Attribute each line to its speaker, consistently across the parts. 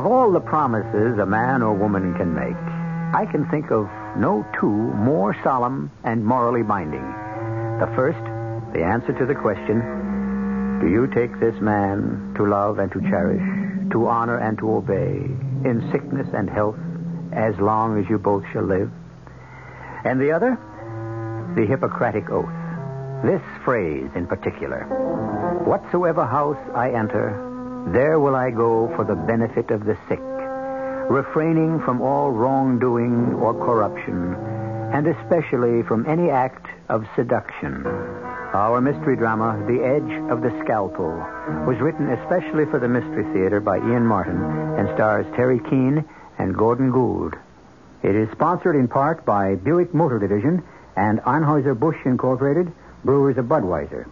Speaker 1: Of all the promises a man or woman can make, I can think of no two more solemn and morally binding. The first, the answer to the question Do you take this man to love and to cherish, to honor and to obey, in sickness and health, as long as you both shall live? And the other, the Hippocratic Oath. This phrase in particular Whatsoever house I enter, there will I go for the benefit of the sick, refraining from all wrongdoing or corruption, and especially from any act of seduction. Our mystery drama, The Edge of the Scalpel, was written especially for the Mystery Theater by Ian Martin and stars Teri Keane and Gordon Gould. It is sponsored in part by Buick Motor Division and Anheuser-Busch Incorporated, brewers of Budweiser.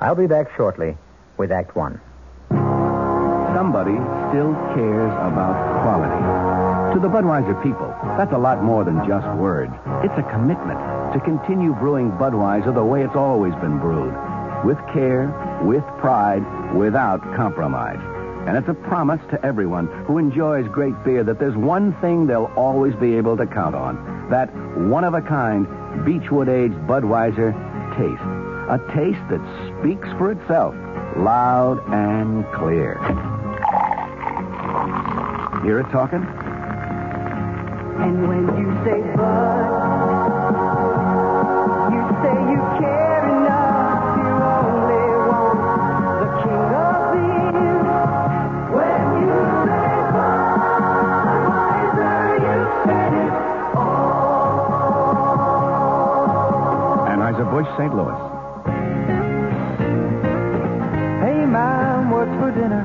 Speaker 1: I'll be back shortly with Act One.
Speaker 2: Somebody still cares about quality. To the Budweiser people, that's a lot more than just words. It's a commitment to continue brewing Budweiser the way it's always been brewed. With care, with pride, without compromise. And it's a promise to everyone who enjoys great beer that there's one thing they'll always be able to count on. That one-of-a-kind Beechwood aged Budweiser taste. A taste that speaks for itself, loud and clear. Hear it talking?
Speaker 3: And when you say Bud, you say you care enough. You only want the king of. When you say Budweiser, you said it
Speaker 2: Anheuser-Busch, St. Louis.
Speaker 3: Hey, ma'am, what's for dinner?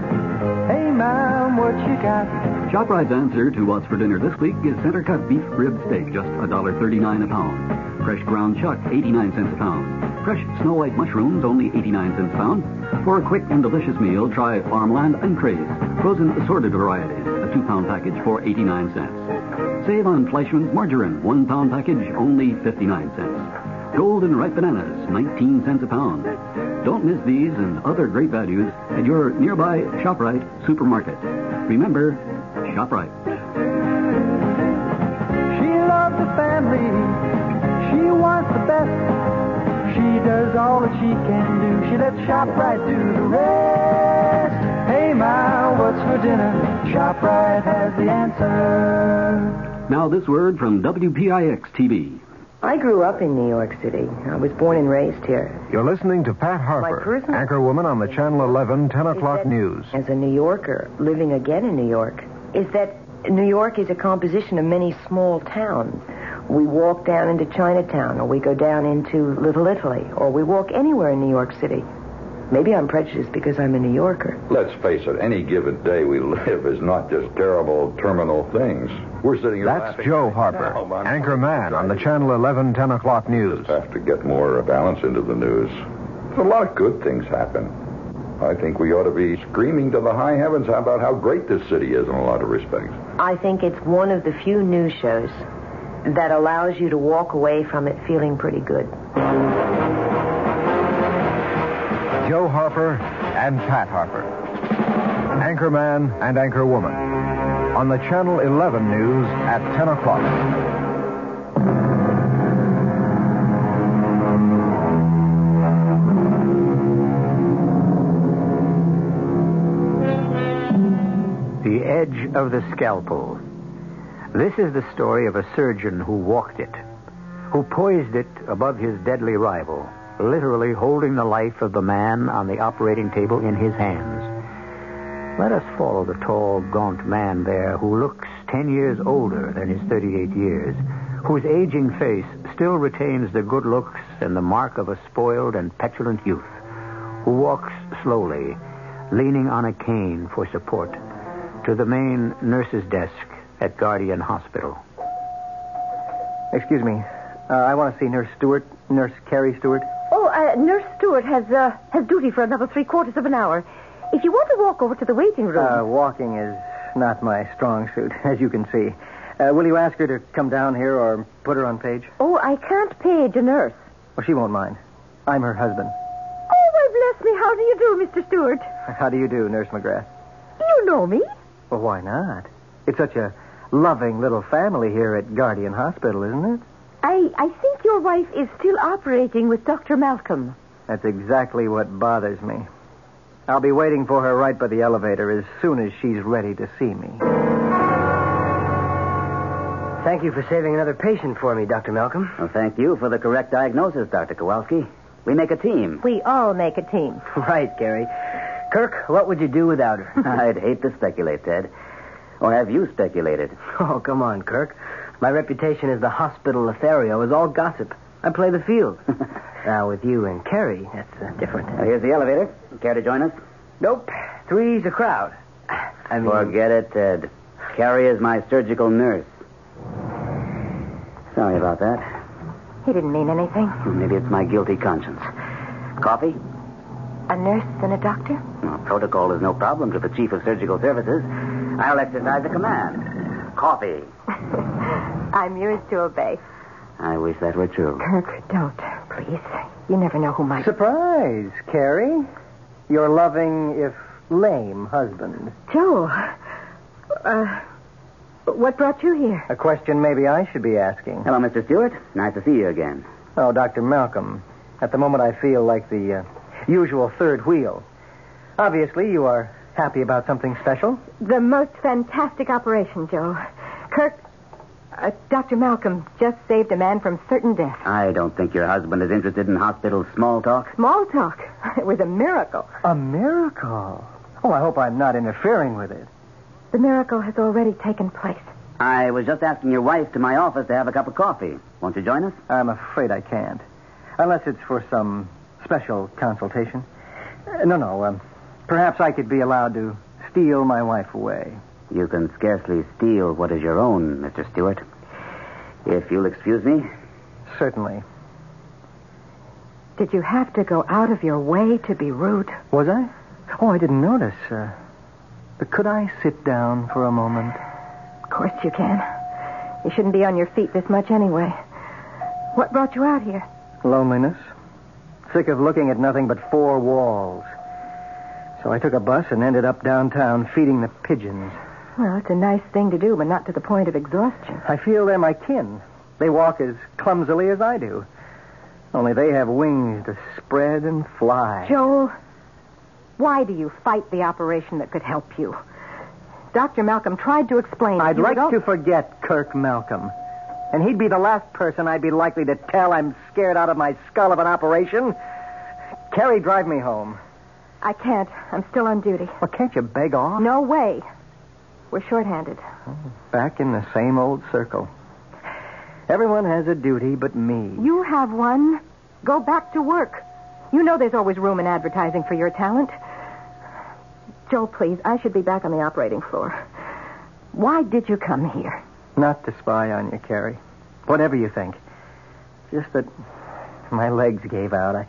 Speaker 3: Hey, ma'am, what you got?
Speaker 4: ShopRite's answer to what's for dinner this week is center cut beef rib steak, just $1.39 a pound. Fresh ground chuck, 89 cents a pound. Fresh snow white mushrooms, only 89 cents a pound. For a quick and delicious meal, try farmland and craze. Frozen assorted varieties, a two pound package for 89 cents. Save on Fleischmann's margarine, one pound package, only 59 cents. Golden ripe bananas, 19 cents a pound. Don't miss these and other great values at your nearby ShopRite supermarket. Remember, ShopRite.
Speaker 3: She loves the family. She wants the best. She does all that she can do. She lets ShopRite do the rest. Hey, Ma, what's for dinner? ShopRite has the answer.
Speaker 4: Now, this word from WPIX TV.
Speaker 5: I grew up in New York City. I was born and raised here.
Speaker 6: You're listening to Pat Harper,
Speaker 5: personal-
Speaker 6: anchorwoman on the Channel 11 10 o'clock news.
Speaker 5: As a New Yorker, living again in New York, is that New York is a composition of many small towns. We walk down into Chinatown, or we go down into Little Italy, or we walk anywhere in New York City. Maybe I'm prejudiced because I'm a New Yorker.
Speaker 7: Let's face it, any given day we live is not just terrible terminal things. We're sitting here
Speaker 6: That's
Speaker 7: laughing
Speaker 6: Joe Harper,
Speaker 7: now, man.
Speaker 6: anchor man on the Channel 11 10 o'clock news.
Speaker 7: Have to get more balance into the news. A lot of good things happen. I think we ought to be screaming to the high heavens about how great this city is in a lot of respects.
Speaker 5: I think it's one of the few news shows that allows you to walk away from it feeling pretty good.
Speaker 6: Joe Harper and Pat Harper. Anchorman and anchorwoman. On the Channel 11 news at 10 o'clock.
Speaker 1: Of the Scalpel. This is the story of a surgeon who walked it, who poised it above his deadly rival, literally holding the life of the man on the operating table in his hands. Let us follow the tall, gaunt man there who looks ten years older than his 38 years, whose aging face still retains the good looks and the mark of a spoiled and petulant youth, who walks slowly, leaning on a cane for support, to the main nurse's desk at Guardian Hospital.
Speaker 8: Excuse me. Uh, I want to see Nurse Stewart, Nurse Carrie Stewart.
Speaker 9: Oh, uh, Nurse Stewart has uh, has duty for another three quarters of an hour. If you want to walk over to the waiting room.
Speaker 8: Uh, walking is not my strong suit, as you can see. Uh, will you ask her to come down here or put her on page?
Speaker 9: oh, I can't page a nurse.
Speaker 8: Well, she won't mind. I'm her husband.
Speaker 9: Oh, why, bless me. How do you do, Mr. Stewart?
Speaker 8: How do you do, Nurse McGrath?
Speaker 9: You know me.
Speaker 8: Well, why not? It's such a loving little family here at Guardian Hospital, isn't it?
Speaker 9: I, I think your wife is still operating with Dr. Malcolm.
Speaker 8: That's exactly what bothers me. I'll be waiting for her right by the elevator as soon as she's ready to see me.
Speaker 10: Thank you for saving another patient for me, Dr. Malcolm.
Speaker 11: Well, thank you for the correct diagnosis, Dr. Kowalski. We make a team.
Speaker 9: We all make a team.
Speaker 10: Right, Gary. Kirk, what would you do without her?
Speaker 11: I'd hate to speculate, Ted. Or have you speculated?
Speaker 10: Oh, come on, Kirk. My reputation as the hospital Lothario is all gossip. I play the field. now, with you and Carrie, that's uh, different.
Speaker 11: Well, here's the elevator. Care to join us?
Speaker 10: Nope. Three's a crowd. I mean,
Speaker 11: Forget it, Ted. Carrie is my surgical nurse. Sorry about that.
Speaker 5: He didn't mean anything.
Speaker 11: Maybe it's my guilty conscience. Coffee?
Speaker 5: A nurse and a doctor?
Speaker 11: Well, protocol is no problem to the chief of surgical services. I'll exercise the command. Coffee.
Speaker 5: I'm yours to obey.
Speaker 11: I wish that were true.
Speaker 5: Kirk, don't, please. You never know who might.
Speaker 8: Surprise, Carrie. Your loving, if lame, husband.
Speaker 9: Joe, uh, what brought you here?
Speaker 8: A question maybe I should be asking.
Speaker 11: Hello, Mr. Stewart. Nice to see you again.
Speaker 8: Oh, Dr. Malcolm. At the moment, I feel like the uh, usual third wheel. Obviously, you are happy about something special.
Speaker 9: The most fantastic operation, Joe. Kirk, uh, Dr. Malcolm just saved a man from certain death.
Speaker 11: I don't think your husband is interested in hospital small talk.
Speaker 9: Small talk. It was a miracle.
Speaker 8: A miracle. Oh, I hope I'm not interfering with it.
Speaker 9: The miracle has already taken place.
Speaker 11: I was just asking your wife to my office to have a cup of coffee. Won't you join us?
Speaker 8: I'm afraid I can't. Unless it's for some special consultation. Uh, no, no. Um, perhaps I could be allowed to steal my wife away.
Speaker 11: You can scarcely steal what is your own, Mr. Stewart. If you'll excuse me.
Speaker 8: Certainly.
Speaker 9: Did you have to go out of your way to be rude?
Speaker 8: Was I? Oh, I didn't notice. Uh, but could I sit down for a moment?
Speaker 9: Of course you can. You shouldn't be on your feet this much anyway. What brought you out here?
Speaker 8: Loneliness. Sick of looking at nothing but four walls. So I took a bus and ended up downtown feeding the pigeons.
Speaker 9: Well, it's a nice thing to do, but not to the point of exhaustion.
Speaker 8: I feel they're my kin. They walk as clumsily as I do. Only they have wings to spread and fly.
Speaker 9: Joel, why do you fight the operation that could help you? Dr. Malcolm tried to explain.
Speaker 8: I'd like to forget Kirk Malcolm. And he'd be the last person I'd be likely to tell I'm scared out of my skull of an operation. Carrie, drive me home.
Speaker 9: I can't. I'm still on duty.
Speaker 8: Well, can't you beg off?
Speaker 9: No way. We're shorthanded.
Speaker 8: Oh, back in the same old circle. Everyone has a duty but me.
Speaker 9: You have one. Go back to work. You know there's always room in advertising for your talent. Joe, please, I should be back on the operating floor. Why did you come here?
Speaker 8: Not to spy on you, Carrie. Whatever you think. Just that my legs gave out. I,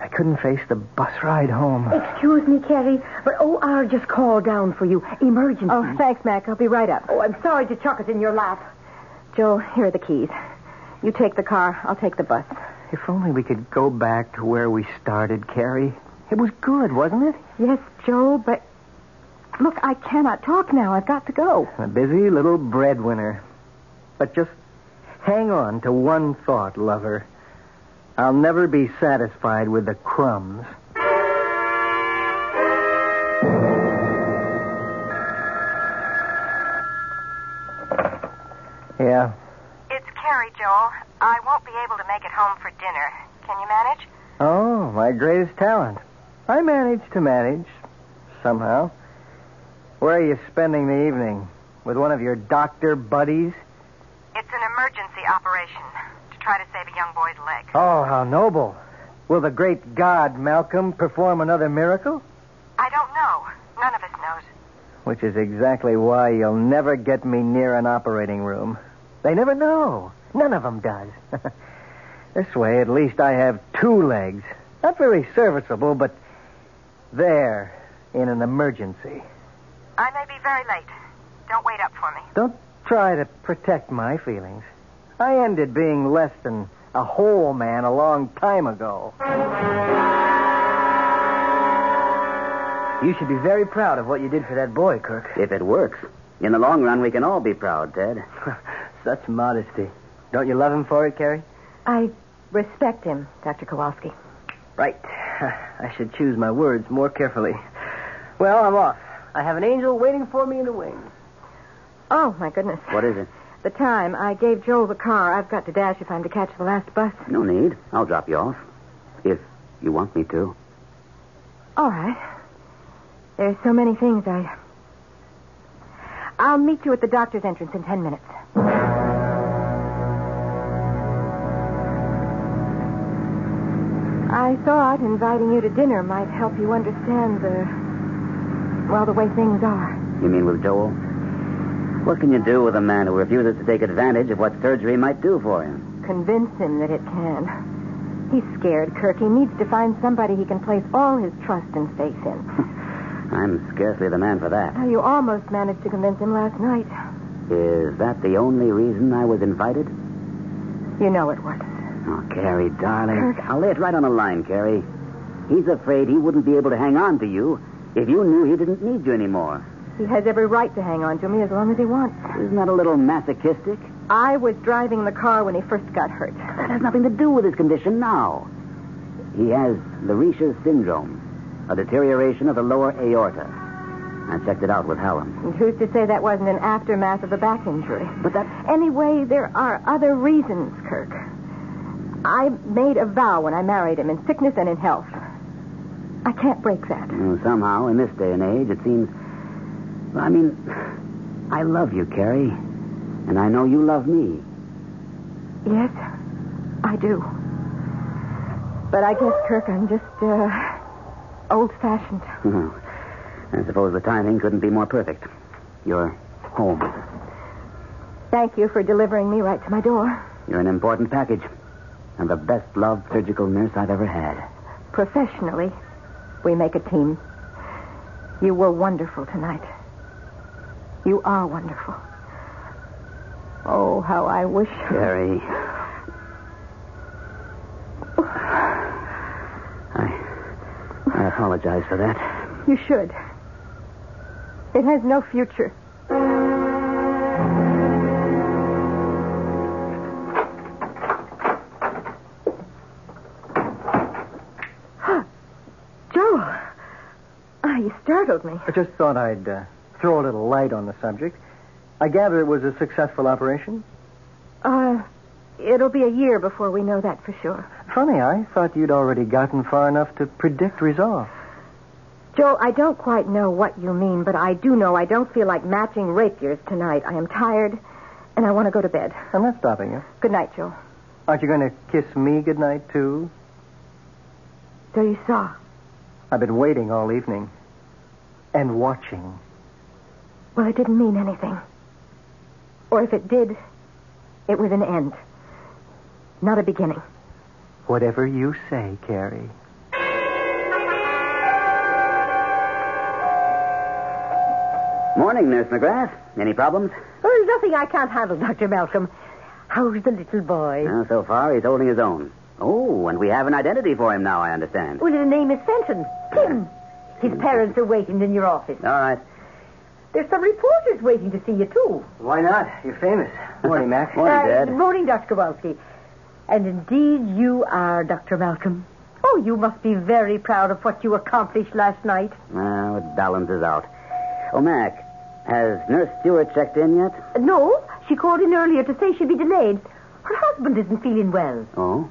Speaker 8: I couldn't face the bus ride home.
Speaker 9: Excuse me, Carrie, but OR just called down for you. Emergency. Oh, thanks, Mac. I'll be right up. Oh, I'm sorry to chuck it in your lap. Joe, here are the keys. You take the car. I'll take the bus.
Speaker 8: If only we could go back to where we started, Carrie. It was good, wasn't it?
Speaker 9: Yes, Joe, but look, I cannot talk now. I've got to go.
Speaker 8: A busy little breadwinner. But just hang on to one thought, lover. I'll never be satisfied with the crumbs. Yeah.
Speaker 12: It's Carrie, Joel. I won't be able to make it home for dinner. Can you manage?
Speaker 8: Oh, my greatest talent. I manage to manage. Somehow. Where are you spending the evening? With one of your doctor buddies?
Speaker 12: It's an emergency operation to try to save a young boy's leg.
Speaker 8: Oh, how noble. Will the great God, Malcolm, perform another miracle?
Speaker 12: I don't know. None of us knows.
Speaker 8: Which is exactly why you'll never get me near an operating room. They never know. None of them does. this way, at least I have two legs. Not very serviceable, but there, in an emergency.
Speaker 12: I may be very late. Don't wait up for me.
Speaker 8: Don't try to protect my feelings. I ended being less than A whole man a long time ago.
Speaker 10: You should be very proud of what you did for that boy, Kirk.
Speaker 11: If it works. In the long run, we can all be proud, Ted.
Speaker 10: Such modesty. Don't you love him for it, Carrie?
Speaker 9: I respect him, Dr. Kowalski.
Speaker 10: Right. I should choose my words more carefully. Well, I'm off. I have an angel waiting for me in the wings.
Speaker 9: Oh, my goodness.
Speaker 11: What is it?
Speaker 9: The time. I gave Joel the car. I've got to dash if I'm to catch the last bus.
Speaker 11: No need. I'll drop you off. If you want me to.
Speaker 9: All right. There's so many things I. I'll meet you at the doctor's entrance in ten minutes. I thought inviting you to dinner might help you understand the. Well, the way things are.
Speaker 11: You mean with Joel? What can you do with a man who refuses to take advantage of what surgery might do for him?
Speaker 9: Convince him that it can. He's scared, Kirk. He needs to find somebody he can place all his trust and faith in.
Speaker 11: I'm scarcely the man for that.
Speaker 9: Now, you almost managed to convince him last night.
Speaker 11: Is that the only reason I was invited?
Speaker 9: You know it was.
Speaker 11: Oh, Carrie, darling.
Speaker 9: Kirk.
Speaker 11: I'll lay it right on the line, Carrie. He's afraid he wouldn't be able to hang on to you if you knew he didn't need you anymore.
Speaker 9: He has every right to hang on to me as long as he wants.
Speaker 11: Isn't that a little masochistic?
Speaker 9: I was driving the car when he first got hurt.
Speaker 11: That has nothing to do with his condition now. He has the Leriche's syndrome, a deterioration of the lower aorta. I checked it out with Hallam.
Speaker 9: And who's to say that wasn't an aftermath of a back injury?
Speaker 11: But that.
Speaker 9: Anyway, there are other reasons, Kirk. I made a vow when I married him, in sickness and in health. I can't break that.
Speaker 11: Well, somehow, in this day and age, it seems. I mean, I love you, Carrie. And I know you love me.
Speaker 9: Yes, I do. But I guess, Kirk, I'm just uh, old-fashioned.
Speaker 11: I suppose the timing couldn't be more perfect. You're home.
Speaker 9: Thank you for delivering me right to my door.
Speaker 11: You're an important package. And the best loved surgical nurse I've ever had.
Speaker 9: Professionally, we make a team. You were wonderful tonight. You are wonderful. Oh, how I wish.
Speaker 11: Carrie. I. I apologize for that.
Speaker 9: You should. It has no future. Startled me.
Speaker 8: I just thought I'd uh, throw a little light on the subject. I gather it was a successful operation.
Speaker 9: Uh, it'll be a year before we know that for sure.
Speaker 8: Funny, I thought you'd already gotten far enough to predict results.
Speaker 9: Joe, I don't quite know what you mean, but I do know I don't feel like matching rapiers tonight. I am tired, and I want to go to bed.
Speaker 8: I'm not stopping you.
Speaker 9: Good night, Joe.
Speaker 8: Aren't you going to kiss me goodnight, too?
Speaker 9: So you saw.
Speaker 8: I've been waiting all evening. And watching.
Speaker 9: Well, it didn't mean anything. Or if it did, it was an end, not a beginning.
Speaker 8: Whatever you say, Carrie.
Speaker 11: Morning, Nurse McGrath. Any problems?
Speaker 13: Oh, there's nothing I can't handle, Dr. Malcolm. How's the little boy?
Speaker 11: Well, so far, he's holding his own. Oh, and we have an identity for him now, I understand.
Speaker 13: Well, his name is Fenton. Tim. His parents are waiting in your office.
Speaker 11: All right.
Speaker 13: There's some reporters waiting to see you, too.
Speaker 10: Why not? You're famous. Morning, Mac.
Speaker 11: Morning,
Speaker 13: Uh,
Speaker 11: Dad.
Speaker 13: Good morning, Dr. Kowalski. And indeed, you are Dr. Malcolm. Oh, you must be very proud of what you accomplished last night.
Speaker 11: Well, it balances out. Oh, Mac, has Nurse Stewart checked in yet?
Speaker 13: No, she called in earlier to say she'd be delayed. Her husband isn't feeling well.
Speaker 11: Oh?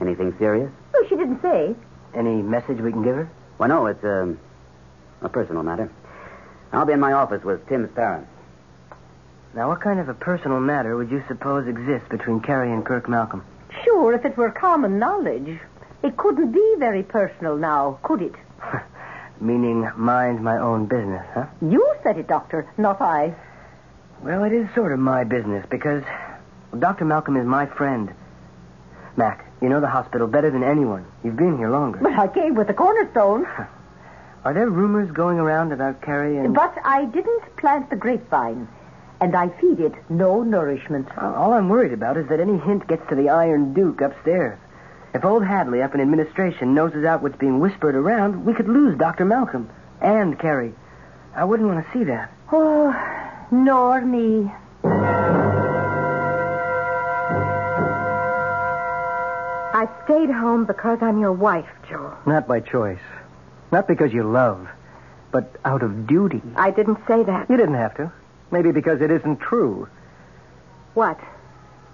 Speaker 11: Anything serious?
Speaker 13: No, she didn't say.
Speaker 10: Any message we can give her?
Speaker 11: Well, no, it's um, a personal matter. I'll be in my office with Tim's parents.
Speaker 10: Now, what kind of a personal matter would you suppose exists between Carrie and Kirk Malcolm?
Speaker 13: Sure, if it were common knowledge. It couldn't be very personal now, could it?
Speaker 10: Meaning, mind my own business, huh?
Speaker 13: You said it, Doctor, not I.
Speaker 10: Well, it is sort of my business because Dr. Malcolm is my friend. Mac, you know the hospital better than anyone. You've been here longer.
Speaker 13: But I came with the cornerstone.
Speaker 10: Are there rumors going around about Carrie and.
Speaker 13: But I didn't plant the grapevine. and I feed it no nourishment.
Speaker 10: Uh, all I'm worried about is that any hint gets to the Iron Duke upstairs. If old Hadley up in administration noses out what's being whispered around, we could lose Dr. Malcolm and Carrie. I wouldn't want to see that.
Speaker 13: Oh, nor me.
Speaker 9: I stayed home because I'm your wife, Joel.
Speaker 8: Not by choice. Not because you love, but out of duty.
Speaker 9: I didn't say that.
Speaker 8: You didn't have to. Maybe because it isn't true.
Speaker 9: What?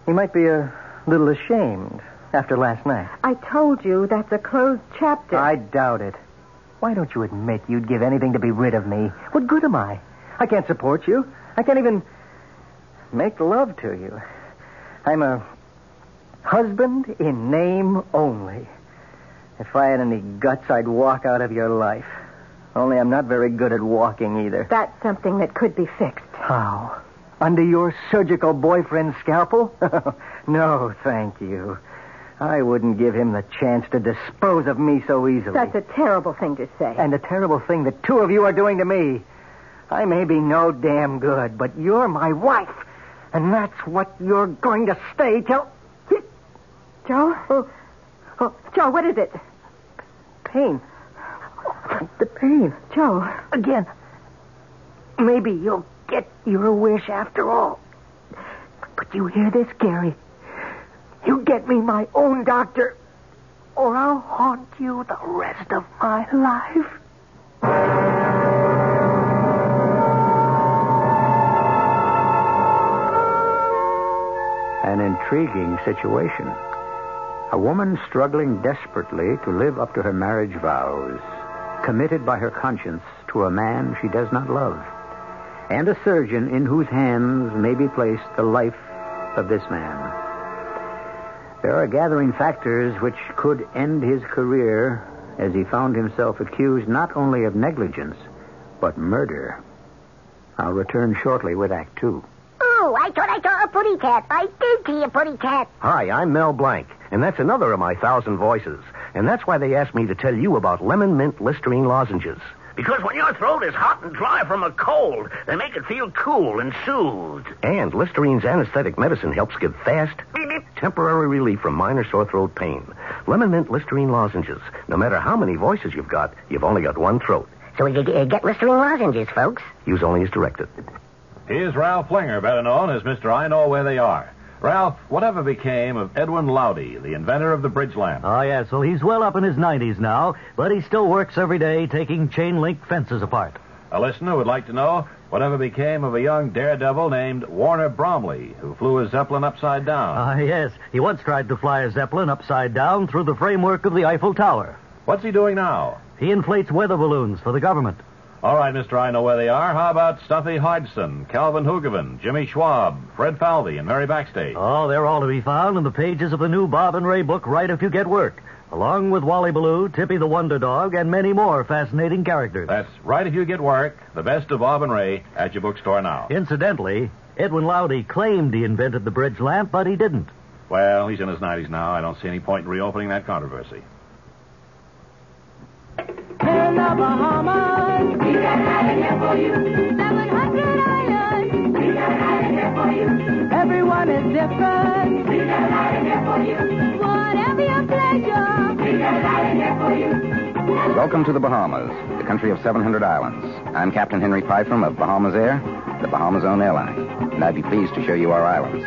Speaker 8: You might be a little ashamed after last night.
Speaker 9: I told you that's a closed chapter.
Speaker 8: I doubt it. Why don't you admit you'd give anything to be rid of me? What good am I? I can't support you. I can't even make love to you. I'm a husband in name only. If I had any guts, I'd walk out of your life. Only I'm not very good at walking either.
Speaker 9: That's something that could be fixed.
Speaker 8: How? Under your surgical boyfriend's scalpel? no, thank you. I wouldn't give him the chance to dispose of me so easily.
Speaker 9: That's a terrible thing to say.
Speaker 8: And a terrible thing that two of you are doing to me. I may be no damn good, but you're my wife. And that's what you're going to stay till.
Speaker 9: Joe? Oh, oh, Joe, what is it?
Speaker 8: Pain. The pain.
Speaker 9: Joe.
Speaker 8: Again. Maybe you'll get your wish after all. But you hear this, Gary? You get me my own doctor, or I'll haunt you the rest of my life.
Speaker 1: An intriguing situation. A woman struggling desperately to live up to her marriage vows, committed by her conscience to a man she does not love, and a surgeon in whose hands may be placed the life of this man. There are gathering factors which could end his career as he found himself accused not only of negligence, but murder. I'll return shortly with Act Two.
Speaker 14: I thought I saw a pretty cat. I did see a pretty cat.
Speaker 2: Hi, I'm Mel Blanc, and that's another of my thousand voices. And that's why they asked me to tell you about lemon mint Listerine lozenges.
Speaker 15: Because when your throat is hot and dry from a cold, they make it feel cool and soothed.
Speaker 2: And Listerine's anesthetic medicine helps give fast, temporary relief from minor sore throat pain. Lemon mint Listerine lozenges. No matter how many voices you've got, you've only got one throat.
Speaker 14: So you uh, get Listerine lozenges, folks.
Speaker 2: Use only as directed.
Speaker 16: Here's Ralph Flinger, better known as Mr. I Know Where They Are. Ralph, whatever became of Edwin Lowdy, the inventor of the bridge lamp?
Speaker 17: Oh, yes. Well, he's well up in his 90s now, but he still works every day taking chain link fences apart.
Speaker 16: A listener would like to know whatever became of a young daredevil named Warner Bromley, who flew a Zeppelin upside down.
Speaker 17: Ah, yes. He once tried to fly a Zeppelin upside down through the framework of the Eiffel Tower.
Speaker 16: What's he doing now?
Speaker 17: He inflates weather balloons for the government.
Speaker 16: All right, Mr. I Know Where They Are. How about Stuffy Hodgson, Calvin Hoogovan, Jimmy Schwab, Fred Falvey, and Mary Backstayge?
Speaker 17: Oh, they're all to be found in the pages of the new Bob and Ray book, Write If You Get Work, along with Wally Ballou, Tippy the Wonder Dog, and many more fascinating characters.
Speaker 16: That's Write If You Get Work, the best of Bob and Ray, at your bookstore now.
Speaker 17: Incidentally, Edwin Lowdy claimed he invented the bridge lamp, but he didn't.
Speaker 16: Well, he's in his 90s now. I don't see any point in reopening that controversy.
Speaker 3: In the Bahamas, we got here for you. 700 islands, we got here for you. Everyone is different, we got here for you. Whatever your pleasure, we got here for you.
Speaker 18: Welcome to the Bahamas, the country of 700 islands. I'm Captain Henry Pytham of Bahamasair, the Bahamas own airline, and I'd be pleased to show you our islands.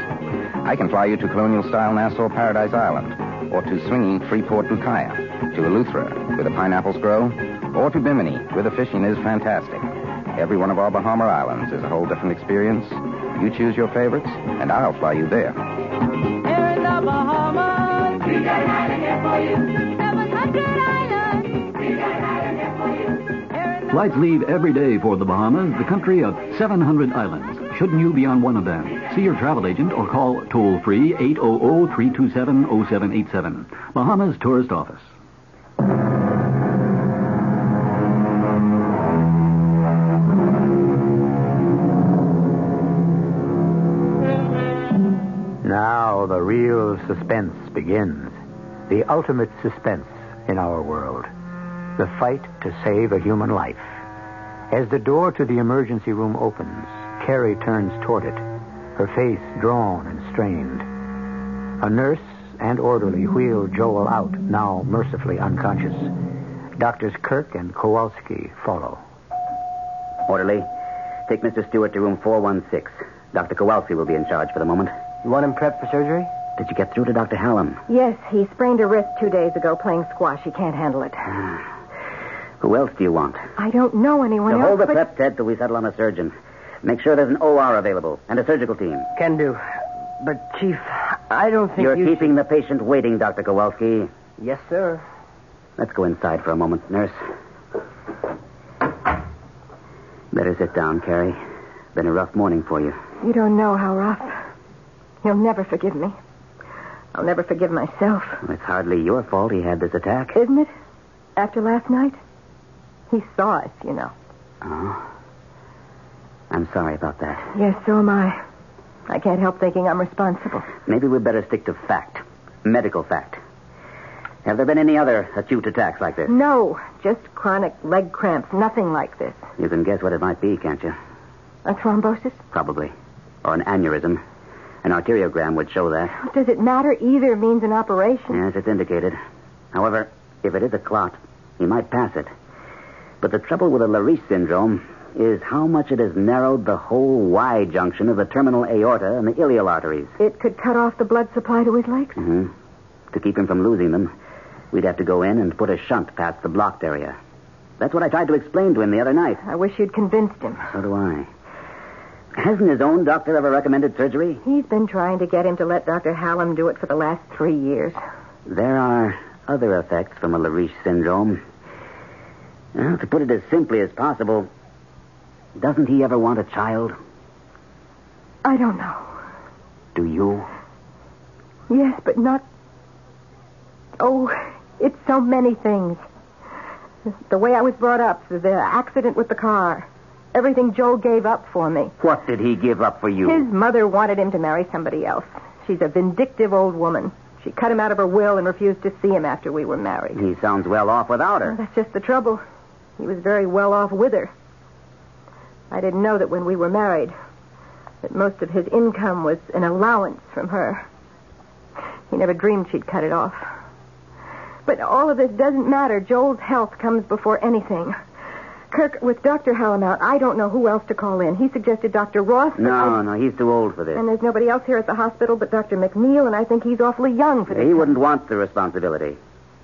Speaker 18: I can fly you to colonial style Nassau Paradise Island, or to swinging Freeport Lucaya, to Eleuthera, where the pineapples grow, or to Bimini, where the fishing is fantastic. Every one of our Bahama islands is a whole different experience. You choose your favorites, and I'll fly you there.
Speaker 3: Here in the Bahamas, we got an island here for you. 700 islands, we got an island here for you.
Speaker 4: Flights leave every day for the Bahamas, the country of 700 islands. Shouldn't you be on one of them? See your travel agent or call toll free 800 327 0787. Bahamas Tourist Office.
Speaker 1: The real suspense begins. The ultimate suspense in our world. The fight to save a human life. As the door to the emergency room opens, Carrie turns toward it, her face drawn and strained. A nurse and orderly wheel Joel out, now mercifully unconscious. Doctors Kirk and Kowalski follow.
Speaker 11: Orderly, take Mr. Stewart to room 416. Dr. Kowalski will be in charge for the moment.
Speaker 10: You want him prepped for surgery?
Speaker 11: Did you get through to Dr. Hallam?
Speaker 9: Yes, he sprained a wrist two days ago playing squash. He can't handle it. Ah.
Speaker 11: Who else do you want?
Speaker 9: I don't know anyone
Speaker 11: To
Speaker 9: else.
Speaker 11: hold the
Speaker 9: but...
Speaker 11: prep, Ted, till we settle on a surgeon. Make sure there's an OR available and a surgical team.
Speaker 10: Can do. But, Chief, I don't think
Speaker 11: You're
Speaker 10: you...
Speaker 11: keeping the patient waiting, Dr. Kowalski.
Speaker 10: Yes, sir.
Speaker 11: Let's go inside for a moment, nurse. Better sit down, Carrie. Been a rough morning for you.
Speaker 9: You don't know how rough. You'll never forgive me. I'll never forgive myself.
Speaker 11: It's hardly your fault he had this attack.
Speaker 9: Isn't it? After last night? He saw us, you know.
Speaker 11: Oh. I'm sorry about that.
Speaker 9: Yes, so am I. I can't help thinking I'm responsible.
Speaker 11: Maybe we'd better stick to fact. Medical fact. Have there been any other acute attacks like this?
Speaker 9: No, just chronic leg cramps. Nothing like this.
Speaker 11: You can guess what it might be, can't you?
Speaker 9: A thrombosis?
Speaker 11: Probably. Or an aneurysm. An arteriogram would show that.
Speaker 9: Does it matter? Either means an operation.
Speaker 11: Yes, it's indicated. However, if it is a clot, he might pass it. But the trouble with the Leriche syndrome is how much it has narrowed the whole Y junction of the terminal aorta and the iliac arteries.
Speaker 9: It could cut off the blood supply to his legs?
Speaker 11: hmm To keep him from losing them, we'd have to go in and put a shunt past the blocked area. That's what I tried to explain to him the other night.
Speaker 9: I wish you'd convinced him.
Speaker 11: So do I. Hasn't his own doctor ever recommended surgery?
Speaker 9: He's been trying to get him to let Dr. Hallam do it for the last three years.
Speaker 11: There are other effects from a Leriche syndrome. Well, to put it as simply as possible, doesn't he ever want a child?
Speaker 9: I don't know.
Speaker 11: Do you?
Speaker 9: Yes, but not. Oh, it's so many things. The way I was brought up, the accident with the car, everything Joel gave up for me.
Speaker 11: What did he give up for you?
Speaker 9: His mother wanted him to marry somebody else. She's a vindictive old woman. She cut him out of her will and refused to see him after we were married.
Speaker 11: He sounds well off without her.
Speaker 9: That's just the trouble. He was very well off with her. I didn't know that when we were married, that most of his income was an allowance from her. He never dreamed she'd cut it off. But all of this doesn't matter. Joel's health comes before anything. Kirk, with Dr. Hallam out, I don't know who else to call in. He suggested Dr. Ross.
Speaker 11: No,
Speaker 9: I-
Speaker 11: no, he's too old for this.
Speaker 9: And there's nobody else here at the hospital but Dr. McNeil, and I think he's awfully young for this.
Speaker 11: He wouldn't want the responsibility.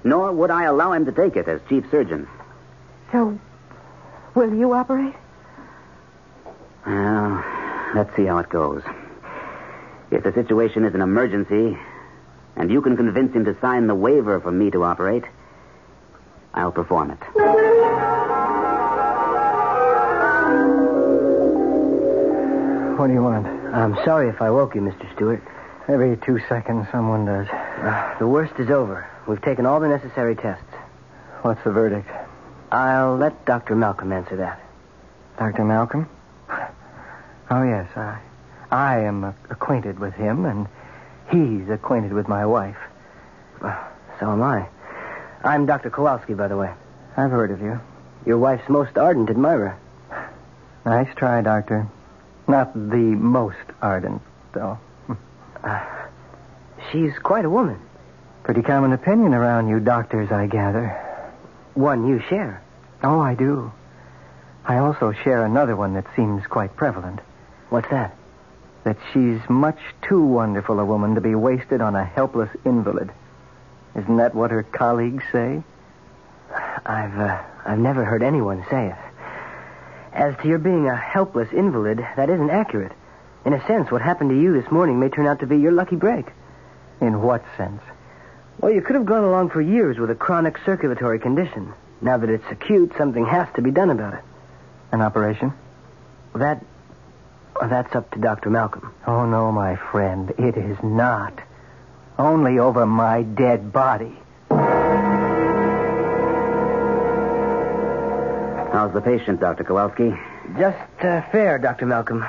Speaker 11: Nor would I allow him to take it as chief surgeon.
Speaker 9: So, will you operate?
Speaker 11: Well, let's see how it goes. If the situation is an emergency, and you can convince him to sign the waiver for me to operate, I'll perform it.
Speaker 8: What do you want?
Speaker 10: I'm sorry if I woke you, Mr. Stewart.
Speaker 8: Every two seconds, someone does.
Speaker 10: Uh, the worst is over. We've taken all the necessary tests.
Speaker 8: What's the verdict?
Speaker 10: I'll let Dr. Malcolm answer that.
Speaker 8: Dr. Malcolm? Oh, yes. I, I am uh, acquainted with him, and he's acquainted with my wife.
Speaker 10: Well, so am I. I'm Dr. Kowalski, by the way.
Speaker 8: I've heard of you.
Speaker 10: Your wife's most ardent admirer.
Speaker 8: Nice try, Doctor. Not the most ardent, though.
Speaker 10: Uh, she's quite a woman.
Speaker 8: Pretty common opinion around you doctors, I gather.
Speaker 10: One you share.
Speaker 8: Oh, I do. I also share another one that seems quite prevalent.
Speaker 10: What's that?
Speaker 8: That she's much too wonderful a woman to be wasted on a helpless invalid. Isn't that what her colleagues say?
Speaker 10: I've uh, I've never heard anyone say it. As to your being a helpless invalid, that isn't accurate. In a sense, what happened to you this morning may turn out to be your lucky break.
Speaker 8: In what sense?
Speaker 10: Well, you could have gone along for years with a chronic circulatory condition. Now that it's acute, something has to be done about it.
Speaker 8: An operation?
Speaker 10: That well, that's up to Dr. Malcolm.
Speaker 8: Oh, no, my friend. It is not. Only over my dead body.
Speaker 11: How's the patient, Dr. Kowalski?
Speaker 10: Just uh, fair, Dr. Malcolm.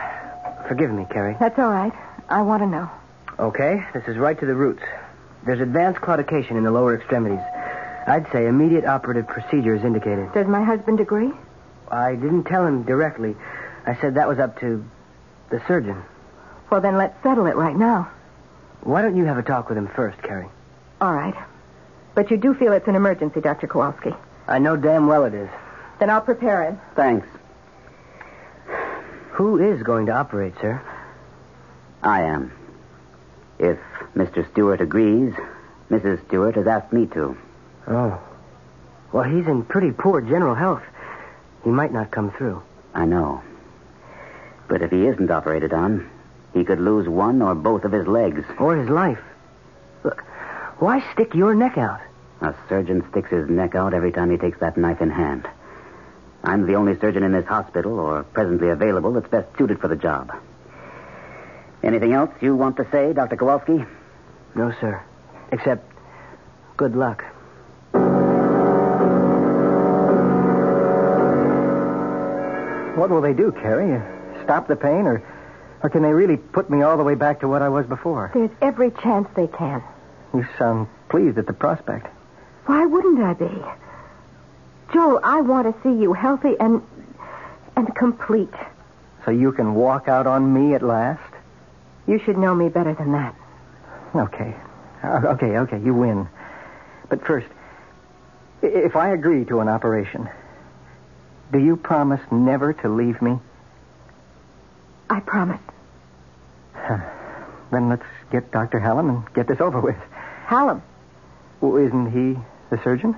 Speaker 10: Forgive me, Carrie.
Speaker 9: That's all right. I want to know.
Speaker 10: Okay, this is right to the roots. There's advanced claudication in the lower extremities. I'd say immediate operative procedure is indicated.
Speaker 9: Does my husband agree?
Speaker 10: I didn't tell him directly. I said that was up to The surgeon.
Speaker 9: Well, then let's settle it right now.
Speaker 10: Why don't you have a talk with him first, Carrie?
Speaker 9: All right. But you do feel it's an emergency, Dr. Kowalski.
Speaker 10: I know damn well it is.
Speaker 9: Then I'll prepare him.
Speaker 11: Thanks.
Speaker 10: Who is going to operate, sir?
Speaker 11: I am. If Mr. Stewart agrees, Mrs. Stewart has asked me to.
Speaker 10: Oh. Well, he's in pretty poor general health. He might not come through.
Speaker 11: I know. But if he isn't operated on, he could lose one or both of his legs.
Speaker 10: Or his life. Look, why stick your neck out?
Speaker 11: A surgeon sticks his neck out every time he takes that knife in hand. I'm the only surgeon in this hospital, or presently available, that's best suited for the job. Anything else you want to say, Dr. Kowalski?
Speaker 10: No, sir. Except, good luck.
Speaker 8: What will they do, Carrie? Stop the pain, or, or can they really put me all the way back to what I was before?
Speaker 9: There's every chance they can.
Speaker 8: You sound pleased at the prospect.
Speaker 9: Why wouldn't I be? Joel, I want to see you healthy and and complete.
Speaker 8: So you can walk out on me at last?
Speaker 9: You should know me better than that.
Speaker 8: Okay. Uh, Okay, okay, you win. But first, if I agree to an operation, do you promise never to leave me?
Speaker 9: I promise.
Speaker 8: Then let's get Dr. Hallam and get this over with.
Speaker 9: Hallam,
Speaker 8: Well, isn't he the surgeon?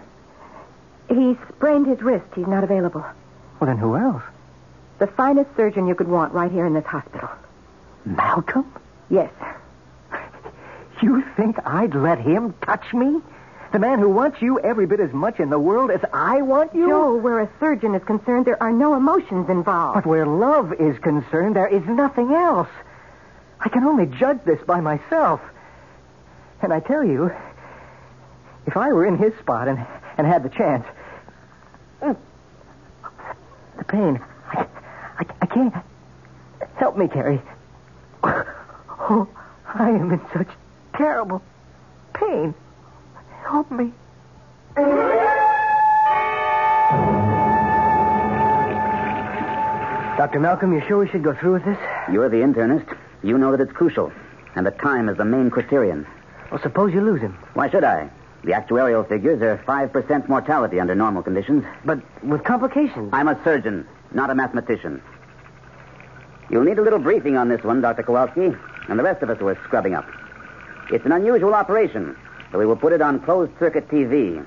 Speaker 9: He sprained his wrist. He's not available.
Speaker 8: Well, then who else?
Speaker 9: The finest surgeon you could want right here in this hospital.
Speaker 8: Malcolm?
Speaker 9: Yes.
Speaker 8: You think I'd let him touch me? The man who wants you every bit as much in the world as I want you?
Speaker 9: Joel, where a surgeon is concerned, there are no emotions involved.
Speaker 8: But where love is concerned, there is nothing else. I can only judge this by myself. And I tell you, if I were in his spot and, and had the chance. The pain. I, I, I can't. Help me, Carrie. Oh, I am in such terrible pain. Help me.
Speaker 10: Dr. Malcolm, you sure we should go through with this?
Speaker 11: You're the internist. You know that it's crucial. And that time is the main criterion.
Speaker 10: Well, suppose you lose him.
Speaker 11: Why should I? The actuarial figures are 5% mortality under normal conditions.
Speaker 10: But with complications.
Speaker 11: I'm a surgeon, not a mathematician. You'll need a little briefing on this one, Dr. Kowalski, and the rest of us who are scrubbing up. It's an unusual operation, so we will put it on closed circuit TV.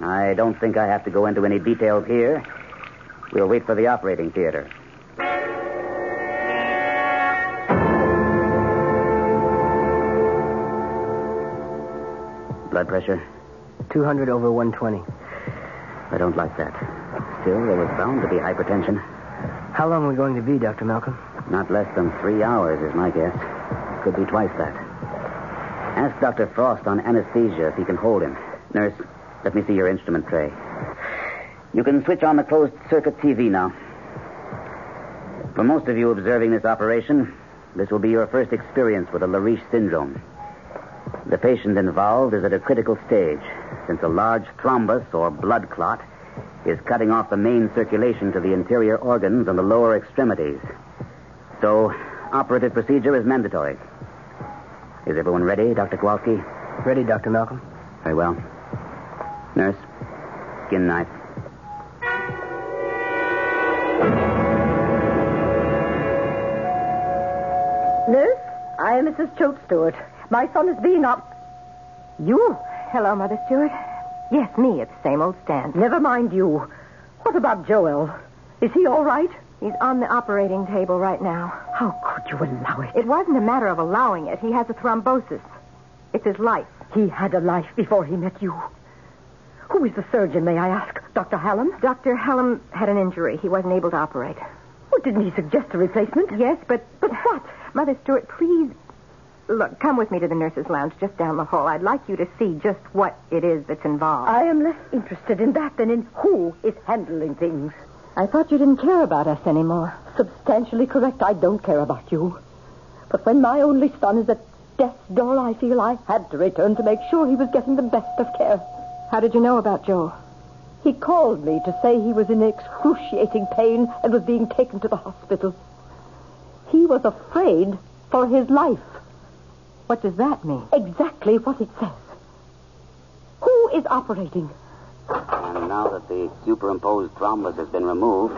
Speaker 11: I don't think I have to go into any details here. We'll wait for the operating theater. Blood pressure?
Speaker 10: 200 over 120.
Speaker 11: I don't like that. Still, there was bound to be hypertension.
Speaker 10: How long are we going to be, Dr. Malcolm?
Speaker 11: Not less than three hours is my guess. Could be twice that. Ask Dr. Frost on anesthesia if he can hold him. Nurse, let me see your instrument tray. You can switch on the closed circuit TV now. For most of you observing this operation, this will be your first experience with the Leriche syndrome. The patient involved is at a critical stage, since a large thrombus or blood clot is cutting off the main circulation to the interior organs and the lower extremities. So, operative procedure is mandatory. Is everyone ready, Dr. Kowalski?
Speaker 10: Ready, Dr. Malcolm.
Speaker 11: Very well. Nurse, skin knife.
Speaker 13: Nurse, I am Mrs. Choate Stewart. My son is being up.
Speaker 9: You? Hello, Mother Stewart. Yes, me. It's the same old stand.
Speaker 13: Never mind you. What about Joel? Is he all right?
Speaker 9: He's on the operating table right now.
Speaker 13: How could you allow it?
Speaker 9: It wasn't a matter of allowing it. He has a thrombosis. It's his life.
Speaker 13: He had a life before he met you. Who is the surgeon, may I ask? Dr. Hallam?
Speaker 9: Dr. Hallam had an injury. He wasn't able to operate.
Speaker 13: Well, didn't he suggest a replacement?
Speaker 9: Yes, but. But what? Mother Stewart, please. Look, come with me to the nurse's lounge just down the hall. I'd like you to see just what it is that's involved.
Speaker 13: I am less interested in that than in who is handling things.
Speaker 9: I thought you didn't care about us anymore.
Speaker 13: Substantially correct. I don't care about you. But when my only son is at death's door, I feel I had to return to make sure he was getting the best of care.
Speaker 9: How did you know about Joe?
Speaker 13: He called me to say he was in excruciating pain and was being taken to the hospital. He was afraid for his life.
Speaker 9: What does that mean?
Speaker 13: Exactly what it says. Who is operating?
Speaker 11: And now that the superimposed thrombus has been removed,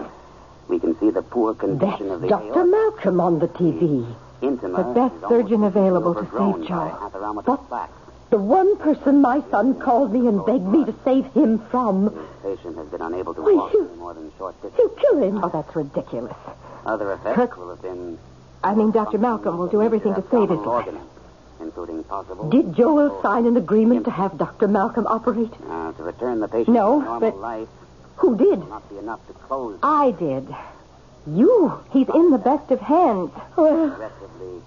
Speaker 11: we can see the poor condition of the
Speaker 13: Dr.
Speaker 11: aorta.
Speaker 13: Malcolm on the TV.
Speaker 11: Intima
Speaker 9: The best surgeon available to save
Speaker 11: Charles.
Speaker 9: Joe.
Speaker 11: atheroma plaque.
Speaker 13: The one person my son called me and oh, begged me to save him from.
Speaker 11: The patient has been unable to
Speaker 13: Why,
Speaker 11: walk
Speaker 13: you-
Speaker 11: any more than short distance.
Speaker 13: You kill him.
Speaker 9: Oh, that's ridiculous.
Speaker 11: Other effects
Speaker 9: Kirk-
Speaker 11: will have been
Speaker 9: I mean, Dr. Malcolm will do everything to save his
Speaker 11: abdominal
Speaker 9: life.
Speaker 11: Including possible
Speaker 13: Did Joel sign an agreement to have Dr. Malcolm operate?
Speaker 11: uh, to return the patient
Speaker 13: No,
Speaker 11: to normal
Speaker 13: but-
Speaker 11: life.
Speaker 13: Who did?
Speaker 11: Will not be enough to close
Speaker 9: I did. You. He's in the best of hands.
Speaker 13: Well,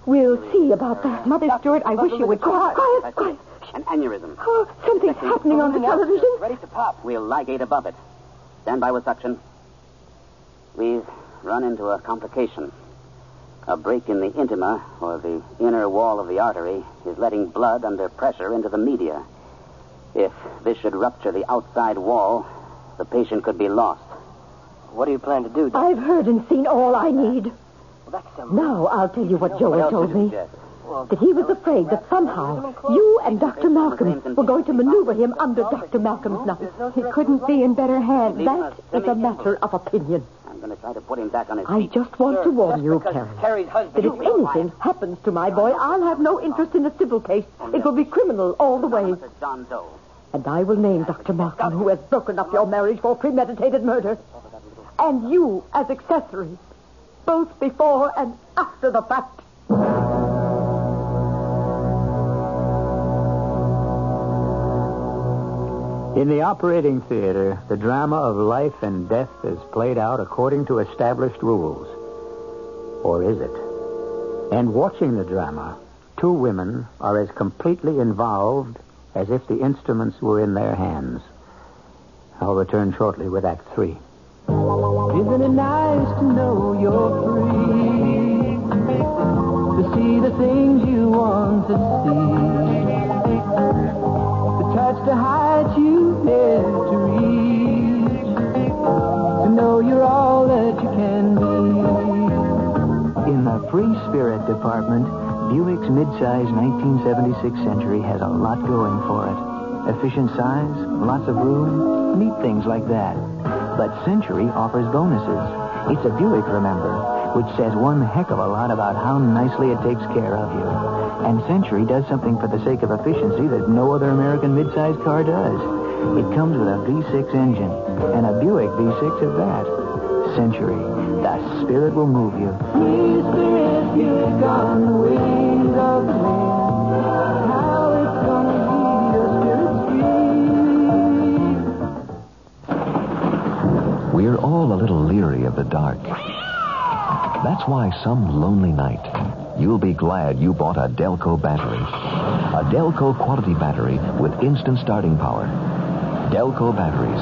Speaker 13: we'll see about that.
Speaker 9: Mother Stewart, I wish you would
Speaker 13: Quiet, quiet, quiet.
Speaker 11: An aneurysm.
Speaker 13: Oh, something's happening on the television.
Speaker 11: Ready to pop. We'll ligate above it. Stand by with suction. We've run into a complication. A break in the intima, or the inner wall of the artery, is letting blood under pressure into the media. If this should rupture the outside wall, the patient could be lost.
Speaker 10: What do you plan to do? Doc?
Speaker 13: I've heard and seen all I need.
Speaker 10: Well, that's some...
Speaker 13: Now I'll tell you what Joel
Speaker 11: else
Speaker 13: told me.
Speaker 11: suggest?
Speaker 13: That he was afraid that somehow you and Dr. Malcolm were going to maneuver him under Dr. Malcolm's knife.
Speaker 9: He couldn't be in better hands.
Speaker 13: That is a matter of opinion.
Speaker 11: I'm going to try to put him back on his feet.
Speaker 13: I just want to warn you, Carrie, that if anything happens to my boy, I'll have no interest in a civil case. Oh, it will be criminal all the way.
Speaker 11: Officer John Doe.
Speaker 13: And I will name Dr. Malcolm, who has broken up your marriage for premeditated murder. And you as accessory, both before and after the fact.
Speaker 1: In the operating theater, the drama of life and death is played out according to established rules. Or is it? And watching the drama, two women are as completely involved as if the instruments were in their hands. I'll return shortly with Act Three.
Speaker 3: Isn't it nice to know you're free? To see the things you want to see. To you to reach. To know you're all that you can be.
Speaker 10: In the Free Spirit Department, Buick's midsize 1976 Century has a lot going for it. Efficient size, lots of room, neat things like that. But Century offers bonuses. It's a Buick, remember, which says one heck of a lot about how nicely it takes care of you. And Century does something for the sake of efficiency that no other American midsize car does. It comes with a V6 engine, and a Buick V6 at that. Century, the spirit will move you.
Speaker 3: Free spirit, Buick on the wings of the wind. How it's gonna be your spirit free.
Speaker 2: We're all a little leery of the dark. That's why some lonely night, you'll be glad you bought a Delco battery. A Delco quality battery with instant starting power. Delco batteries.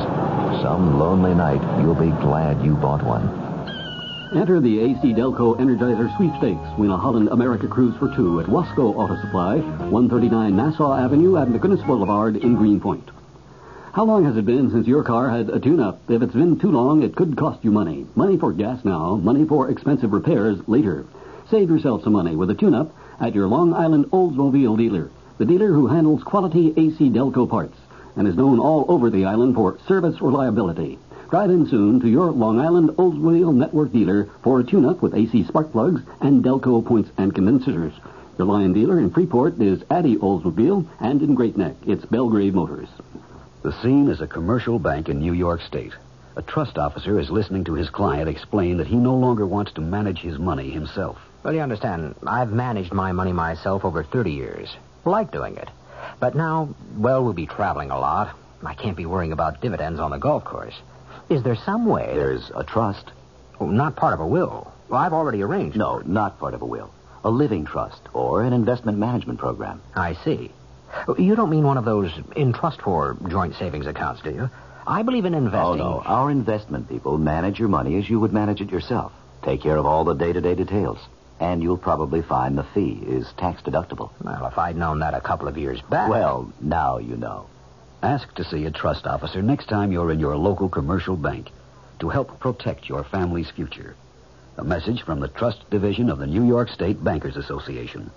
Speaker 2: Some lonely night, you'll be glad you bought one.
Speaker 4: Enter the AC Delco Energizer Sweepstakes. Win a Holland America cruise for two at Wasco Auto Supply, 139 Nassau Avenue at McGuinness Boulevard in Greenpoint. How long has it been since your car had a tune-up? If it's been too long, it could cost you money. Money for gas now, money for expensive repairs later. Save yourself some money with a tune-up at your Long Island Oldsmobile dealer, the dealer who handles quality AC Delco parts and is known all over the island for service reliability. Drive in soon to your Long Island Oldsmobile Network dealer for a tune-up with AC spark plugs and Delco points and condensers. Your Lion dealer in Freeport is Addy Oldsmobile, and in Great Neck, it's Belgrave Motors.
Speaker 19: The scene is a commercial bank in New York State. A trust officer is listening to his client explain that he no longer wants to manage his money himself.
Speaker 20: Well, you understand, I've managed my money myself over 30 years. Like doing it. But now, well, we'll be traveling a lot. I can't be worrying about dividends on the golf course. Is there some way?
Speaker 19: There's a trust.
Speaker 20: Oh, not part of a will. Well, I've already arranged.
Speaker 19: No, not part of a will. A living trust or an investment management program.
Speaker 20: I see. You don't mean one of those in trust for joint savings accounts, do you? I believe in investing.
Speaker 19: Oh, no. Our investment people manage your money as you would manage it yourself. Take care of all the day-to-day details. And you'll probably find the fee is tax deductible.
Speaker 20: Well, if I'd known that a couple of years back.
Speaker 19: Well, now you know. Ask to see a trust officer next time you're in your local commercial bank to help protect your family's future. A message from the Trust Division of the New York State Bankers Association.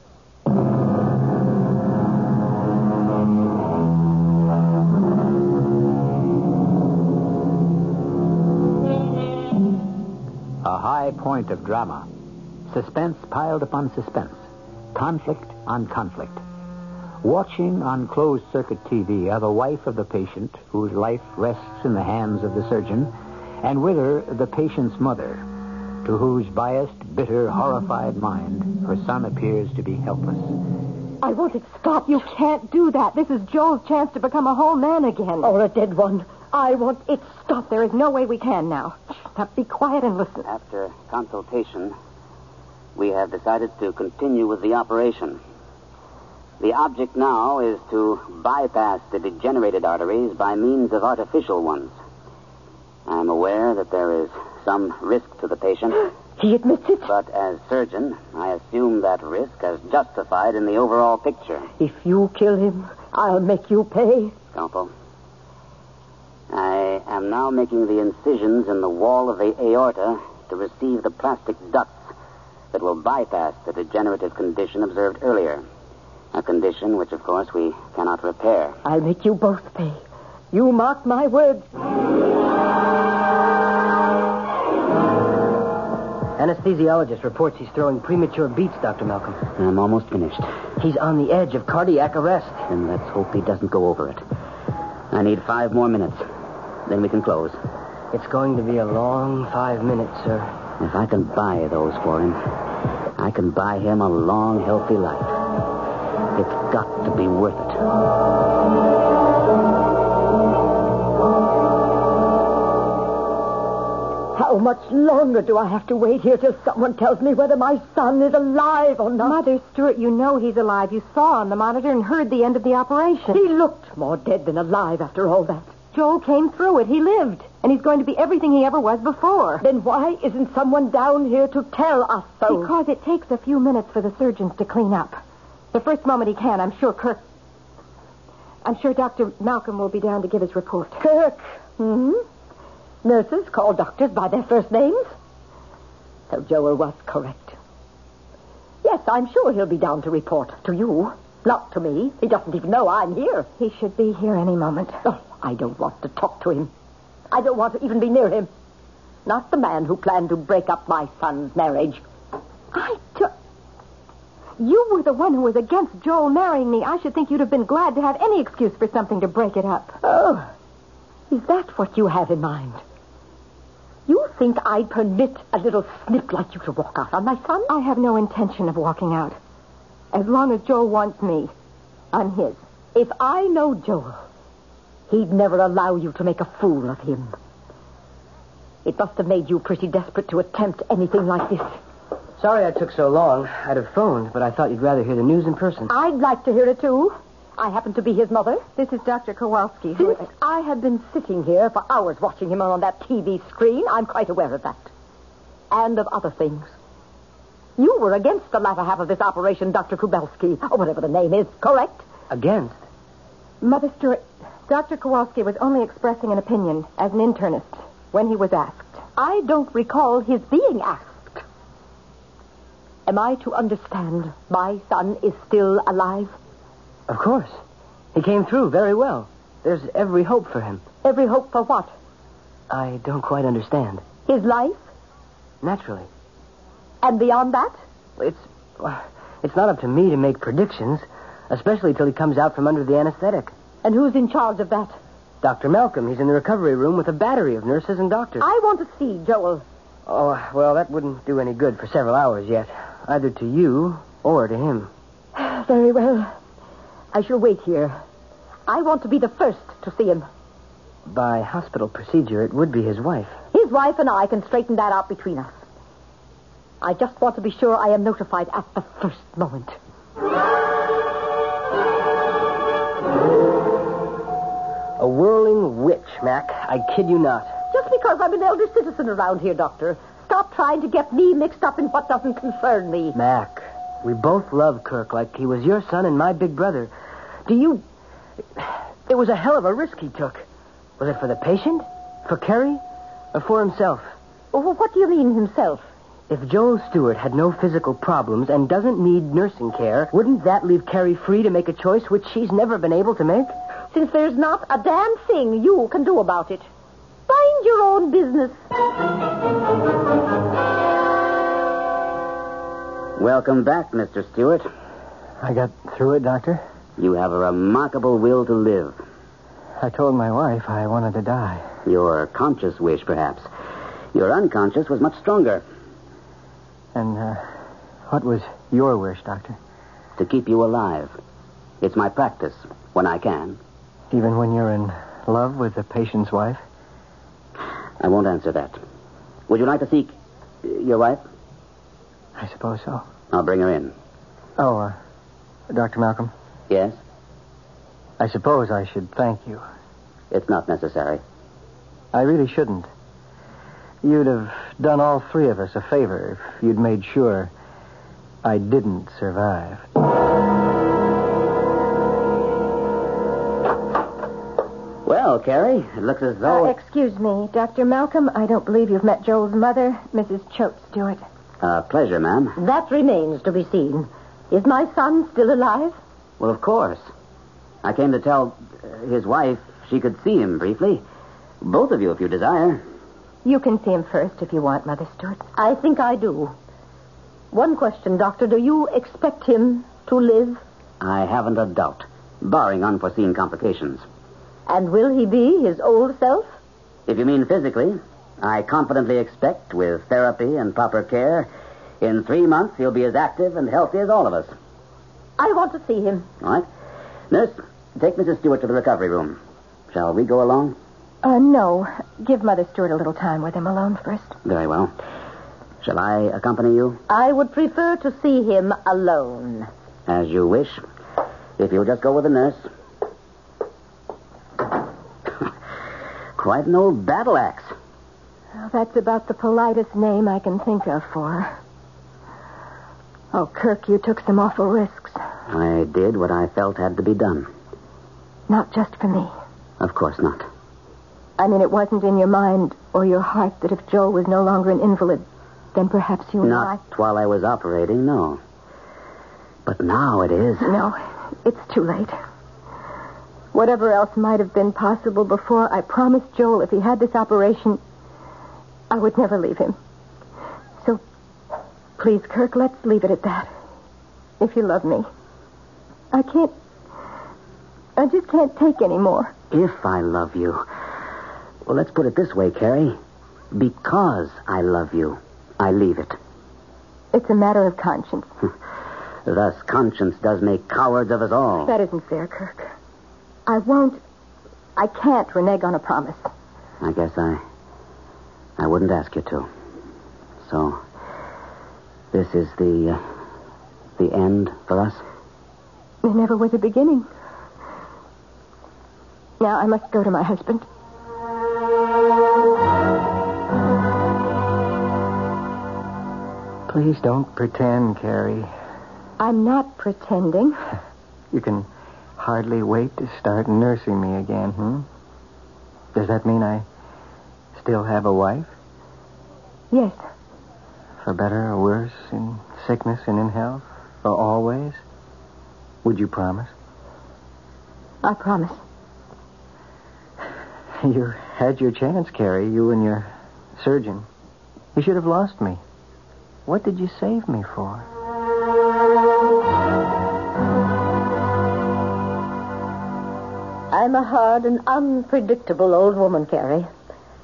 Speaker 1: High point of drama. Suspense piled upon suspense. Conflict on conflict. Watching on closed circuit TV are the wife of the patient, whose life rests in the hands of the surgeon, and with her the patient's mother, to whose biased, bitter, horrified mind her son appears to be helpless.
Speaker 9: I want it stopped. You can't do that. This is Joel's chance to become a whole man again.
Speaker 13: Or a dead one. I want it
Speaker 9: stopped. There is no way we can now. Now be quiet and listen.
Speaker 11: After consultation, we have decided to continue with the operation. The object now is to bypass the degenerated arteries by means of artificial ones. I'm aware that there is some risk to the patient.
Speaker 13: He admits it.
Speaker 11: But as surgeon, I assume that risk as justified in the overall picture.
Speaker 13: If you kill him, I'll make you pay.
Speaker 11: Scalpel. I am now making the incisions in the wall of the aorta to receive the plastic ducts that will bypass the degenerative condition observed earlier. A condition which, of course, we cannot repair.
Speaker 13: I'll make you both pay. You mark my words.
Speaker 10: Anesthesiologist reports he's throwing premature beats, Dr. Malcolm.
Speaker 11: I'm almost finished.
Speaker 10: He's on the edge of cardiac arrest.
Speaker 11: And let's hope he doesn't go over it. I need five more minutes. Then we can close.
Speaker 10: It's going to be a long five minutes, sir.
Speaker 11: If I can buy those for him, I can buy him a long, healthy life. It's got to be worth it.
Speaker 13: How much longer do I have to wait here till someone tells me whether my son is alive or not?
Speaker 9: Mother Stewart, you know he's alive. You saw on the monitor and heard the end of the operation.
Speaker 13: He looked more dead than alive after all that.
Speaker 9: Joel came through it. He lived. And he's going to be everything he ever was before.
Speaker 13: Then why isn't someone down here to tell us so?
Speaker 9: Because it takes a few minutes for the surgeons to clean up. The first moment he can, I'm sure Kirk. I'm sure Dr. Malcolm will be down to give his report.
Speaker 13: Kirk. Hmm? Nurses call doctors by their first names? So Joel was correct. Yes, I'm sure he'll be down to report to you. Not to me. He doesn't even know I'm here.
Speaker 9: He should be here any moment.
Speaker 13: Oh, I don't want to talk to him. I don't want to even be near him. Not the man who planned to break up my son's marriage.
Speaker 9: I don't... You were the one who was against Joel marrying me. I should think you'd have been glad to have any excuse for something to break it up.
Speaker 13: Oh, is that what you have in mind? You think I'd permit a little snip like you to walk out on my son?
Speaker 9: I have no intention of walking out. As long as Joel wants me, I'm his.
Speaker 13: If I know Joel, he'd never allow you to make a fool of him. It must have made you pretty desperate to attempt anything like this.
Speaker 10: Sorry I took so long. I'd have phoned, but I thought you'd rather hear the news in person.
Speaker 13: I'd like to hear it, too. I happen to be his mother.
Speaker 9: This is Dr. Kowalski. Who...
Speaker 13: I have been sitting here for hours watching him on that TV screen, I'm quite aware of that. And of other things. You were against the latter half of this operation, Dr. Kubelski, or whatever the name is, correct?
Speaker 10: Against?
Speaker 9: Mother Stewart, Dr. Kowalski was only expressing an opinion as an internist when he was asked.
Speaker 13: I don't recall his being asked. Am I to understand my son is still alive?
Speaker 10: Of course. He came through very well. There's every hope for him.
Speaker 13: Every hope for what?
Speaker 10: I don't quite understand.
Speaker 13: His life?
Speaker 10: Naturally.
Speaker 13: And beyond that?
Speaker 10: It's well, it's not up to me to make predictions, especially till he comes out from under the anesthetic.
Speaker 13: And who's in charge of that?
Speaker 10: Dr. Malcolm. He's in the recovery room with a battery of nurses and doctors.
Speaker 13: I want to see Joel.
Speaker 10: Oh, well, that wouldn't do any good for several hours yet, either to you or to him.
Speaker 13: Very well. I shall wait here. I want to be the first to see him.
Speaker 10: By hospital procedure, it would be his wife.
Speaker 13: His wife and I can straighten that out between us. I just want to be sure I am notified at the first moment.
Speaker 10: A whirling witch, Mac. I kid you not.
Speaker 13: Just because I'm an elder citizen around here, Doctor. Stop trying to get me mixed up in what doesn't concern me.
Speaker 10: Mac, we both love Kirk like he was your son and my big brother. Do you. It was a hell of a risk he took. Was it for the patient? For Carrie? Or for himself?
Speaker 13: Well, what do you mean, himself?
Speaker 10: If Joel Stewart had no physical problems and doesn't need nursing care, wouldn't that leave Carrie free to make a choice which she's never been able to make?
Speaker 13: Since there's not a damn thing you can do about it. Find your own business.
Speaker 11: Welcome back, Mr. Stewart.
Speaker 8: I got through it, Doctor.
Speaker 11: You have a remarkable will to live.
Speaker 8: I told my wife I wanted to die.
Speaker 11: Your conscious wish, perhaps. Your unconscious was much stronger.
Speaker 8: And uh, what was your wish, Doctor?
Speaker 11: To keep you alive. It's my practice, when I can.
Speaker 8: Even when you're in love with the patient's wife?
Speaker 11: I won't answer that. Would you like to seek your wife?
Speaker 8: I suppose so.
Speaker 11: I'll bring her in.
Speaker 8: Oh, uh, Dr. Malcolm?
Speaker 11: Yes?
Speaker 8: I suppose I should thank you.
Speaker 11: It's not necessary.
Speaker 8: I really shouldn't. You'd have done all three of us a favor if you'd made sure I didn't survive.
Speaker 11: Well, Carrie, it looks as though.
Speaker 9: Uh, excuse me, Dr. Malcolm. I don't believe you've met Joel's mother, Mrs. Choate Stewart.
Speaker 11: Uh, pleasure, ma'am.
Speaker 13: That remains to be seen. Is my son still alive?
Speaker 11: Well, of course. I came to tell uh, his wife she could see him briefly. Both of you, if you desire.
Speaker 9: You can see him first if you want, Mother Stewart.
Speaker 13: I think I do. One question, Doctor. Do you expect him to live?
Speaker 11: I haven't a doubt, barring unforeseen complications.
Speaker 13: And will he be his old self?
Speaker 11: If you mean physically, I confidently expect, with therapy and proper care, in three months he'll be as active and healthy as all of us.
Speaker 13: I want to see him.
Speaker 11: All right. Nurse, take Mrs. Stewart to the recovery room. Shall we go along?
Speaker 9: Uh, no. Give Mother Stewart a little time with him alone first.
Speaker 11: Very well. Shall I accompany you?
Speaker 13: I would prefer to see him alone.
Speaker 11: As you wish. If you'll just go with the nurse. Quite an old battle axe.
Speaker 9: Well, that's about the politest name I can think of for her. Oh, Kirk, you took some awful risks.
Speaker 11: I did what I felt had to be done.
Speaker 9: Not just for me.
Speaker 11: Of course not.
Speaker 9: I mean, it wasn't in your mind or your heart that if Joe was no longer an invalid, then perhaps you and
Speaker 11: Not while I was operating, no. But now it is.
Speaker 9: No, it's too late. Whatever else might have been possible before, I promised Joel if he had this operation, I would never leave him. So, please, Kirk, let's leave it at that. If you love me. I can't. I just can't take any more.
Speaker 11: If I love you. Well, let's put it this way, Carrie. Because I love you, I leave it.
Speaker 9: It's a matter of conscience.
Speaker 11: Thus, conscience does make cowards of us all.
Speaker 9: That isn't fair, Kirk. I won't. I can't renege on a promise.
Speaker 11: I guess I. I wouldn't ask you to. So, this is the. Uh, the end for us?
Speaker 9: There never was a beginning. Now I must go to my husband.
Speaker 8: Please don't pretend, Carrie.
Speaker 9: I'm not pretending.
Speaker 8: You can hardly wait to start nursing me again, hmm? Does that mean I still have a wife?
Speaker 9: Yes.
Speaker 8: For better or worse, in sickness and in health? For always? Would you promise?
Speaker 9: I promise.
Speaker 8: You had your chance, Carrie, you and your surgeon. You should have lost me. What did you save me for?
Speaker 13: I'm a hard and unpredictable old woman, Carrie.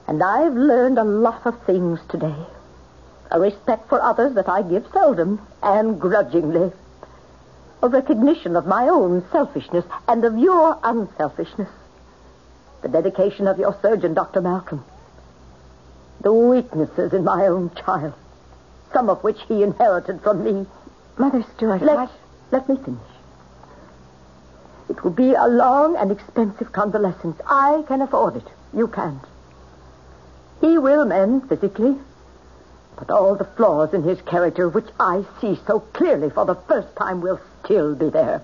Speaker 13: And I've learned a lot of things today. A respect for others that I give seldom and grudgingly. A recognition of my own selfishness and of your unselfishness. The dedication of your surgeon, Dr. Malcolm. The weaknesses in my own child, some of which he inherited from me.
Speaker 9: Mother Stewart,
Speaker 13: let,
Speaker 9: I...
Speaker 13: let me finish. It will be a long and expensive convalescence. I can afford it. You can't. He will mend physically, but all the flaws in his character, which I see so clearly for the first time, will still be there.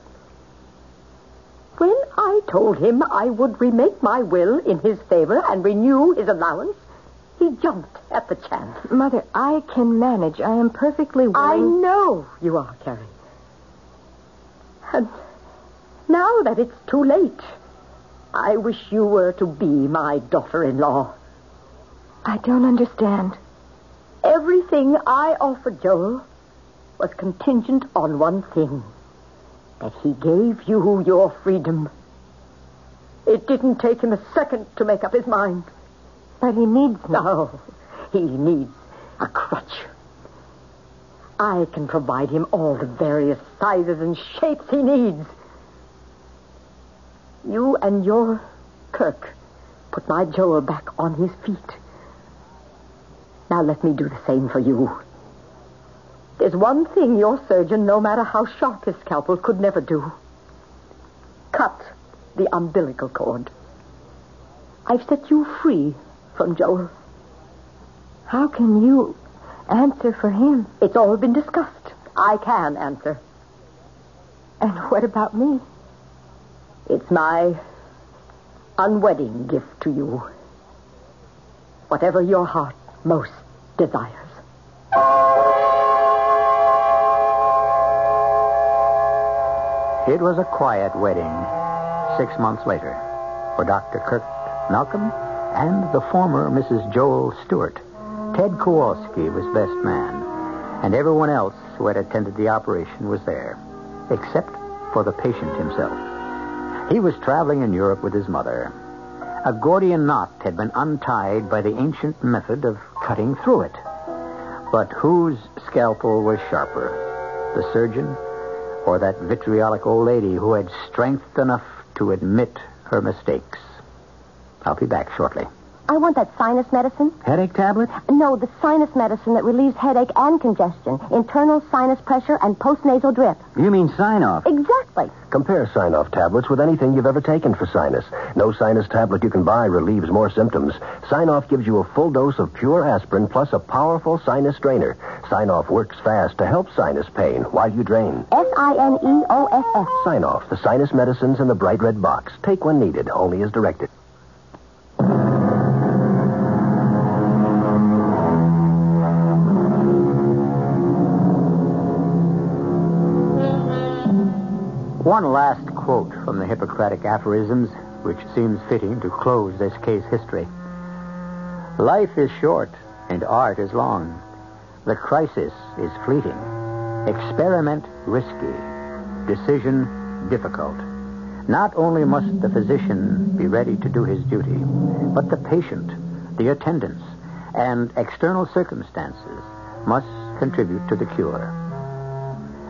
Speaker 13: When I told him I would remake my will in his favor and renew his allowance, He jumped at the chance.
Speaker 9: Mother, I can manage. I am perfectly willing.
Speaker 13: I know you are, Carrie. And now that it's too late, I wish you were to be my daughter-in-law.
Speaker 9: I don't understand.
Speaker 13: Everything I offered Joel was contingent on one thing. That he gave you your freedom. It didn't take him a second to make up his mind.
Speaker 9: But he needs me.
Speaker 13: No, he needs a crutch. I can provide him all the various sizes and shapes he needs. You and your Kirk put my Joel back on his feet. Now let me do the same for you. There's one thing your surgeon, no matter how sharp his scalpel, could never do. Cut the umbilical cord. I've set you free from Joel.
Speaker 9: How can you answer for him?
Speaker 13: It's all been discussed. I can answer.
Speaker 9: And what about me?
Speaker 13: It's my unwedding gift to you. Whatever your heart most desires.
Speaker 1: It was a quiet wedding six months later for Dr. Kirk Malcolm and the former Mrs. Joel Stewart. Ted Kowalski was best man, and everyone else who had attended the operation was there, except for the patient himself. He was traveling in Europe with his mother. A Gordian knot had been untied by the ancient method of cutting through it. But whose scalpel was sharper, the surgeon or that vitriolic old lady who had strength enough to admit her mistakes? I'll be back shortly.
Speaker 21: I want that sinus medicine.
Speaker 8: Headache tablet?
Speaker 21: No, the sinus medicine that relieves headache and congestion, internal sinus pressure, and postnasal drip.
Speaker 8: You mean Sine-Off?
Speaker 21: Exactly.
Speaker 22: Compare Sine-Off tablets with anything you've ever taken for sinus. No sinus tablet you can buy relieves more symptoms. Sine-Off gives you a full dose of pure aspirin plus a powerful sinus strainer. Sine-Off works fast to help sinus pain while you drain.
Speaker 21: S I N E O S S.
Speaker 22: Sine-Off the sinus medicines in the bright red box. Take when needed, only as directed.
Speaker 1: One last quote from the Hippocratic aphorisms, which seems fitting to close this case history. Life is short and art is long. The crisis is fleeting. Experiment risky. Decision difficult. Not only must the physician be ready to do his duty, but the patient, the attendants, and external circumstances must contribute to the cure.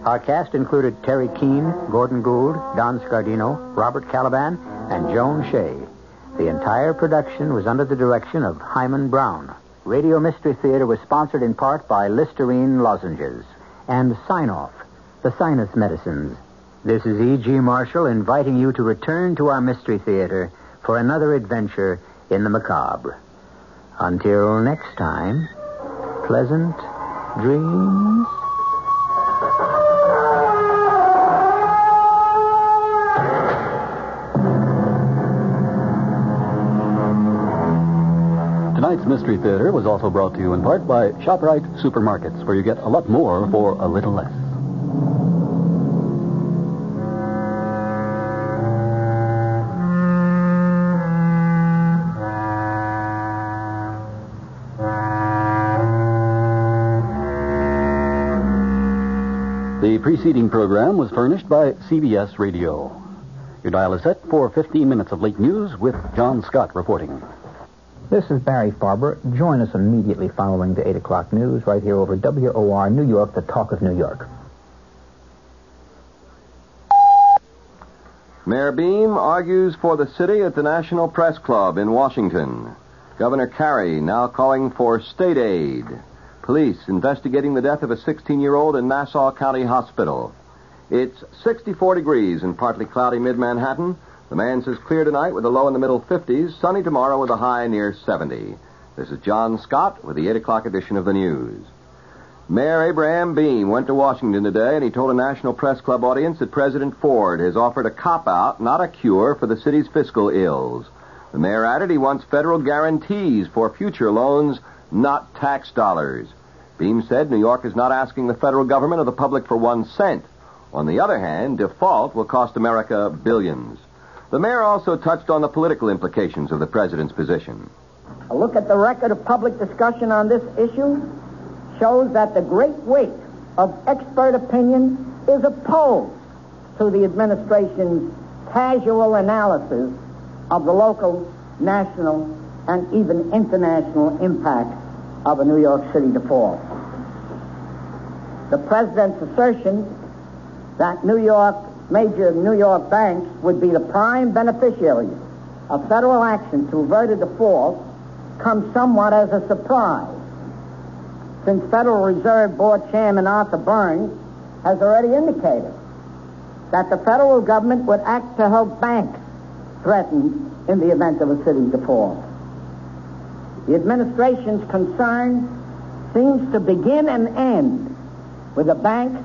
Speaker 1: Our cast included Teri Keane, Gordon Gould, Don Scardino, Robert Kaliban, and Joan Shea. The entire production was under the direction of Himan Brown. Radio Mystery Theater was sponsored in part by Listerine lozenges and Sine-Off, the sinus medicines. This is E.G. Marshall inviting you to return to our Mystery Theater for another adventure in the macabre. Until next time, pleasant dreams.
Speaker 4: Tonight's Mystery Theater was also brought to you in part by ShopRite Supermarkets, where you get a lot more for a little less. The preceding program was furnished by CBS Radio. Your dial is set for 15 minutes of late news with John Scott reporting.
Speaker 23: This is Barry Farber. Join us immediately following the 8 o'clock news right here over WOR New York, the talk of New York.
Speaker 24: Mayor Beame argues for the city at the National Press Club in Washington. Governor Carey now calling for state aid. Police investigating the death of a 16 year old in Nassau County Hospital. It's 64 degrees and partly cloudy mid Manhattan. The man says clear tonight with a low in the middle 50s, sunny tomorrow with a high near 70. This is John Scott with the 8 o'clock edition of the news. Mayor Abraham Beame went to Washington today and he told a National Press Club audience that President Ford has offered a cop out, not a cure, for the city's fiscal ills. The mayor added he wants federal guarantees for future loans, not tax dollars. Beame said New York is not asking the federal government or the public for one cent. On the other hand, default will cost America billions. The mayor also touched on the political implications of the president's position.
Speaker 25: A look at the record of public discussion on this issue shows that the great weight of expert opinion is opposed to the administration's casual analysis of the local, national, and even international impact of a New York City default. The president's assertion that New York, major New York banks would be the prime beneficiaries of federal action to avert a default comes somewhat as a surprise, since Federal Reserve Board Chairman Arthur Burns has already indicated that the federal government would act to help banks threatened in the event of a city default. The administration's concern seems to begin and end with the banks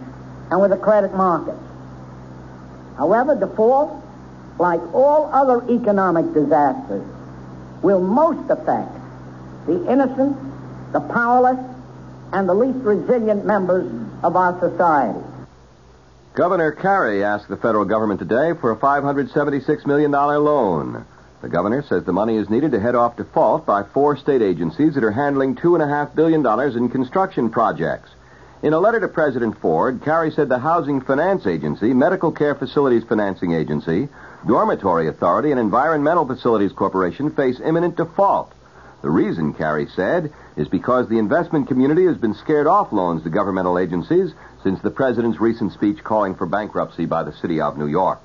Speaker 25: and with the credit markets. However, default, like all other economic disasters, will most affect the innocent, the powerless, and the least resilient members of our society.
Speaker 24: Governor Carey asked the federal government today for a $576 million loan. The governor says the money is needed to head off default by four state agencies that are handling $2.5 billion in construction projects. In a letter to President Ford, Carey said the Housing Finance Agency, Medical Care Facilities Financing Agency, Dormitory Authority, and Environmental Facilities Corporation face imminent default. The reason, Carey said, is because the investment community has been scared off loans to governmental agencies since the president's recent speech calling for bankruptcy by the city of New York.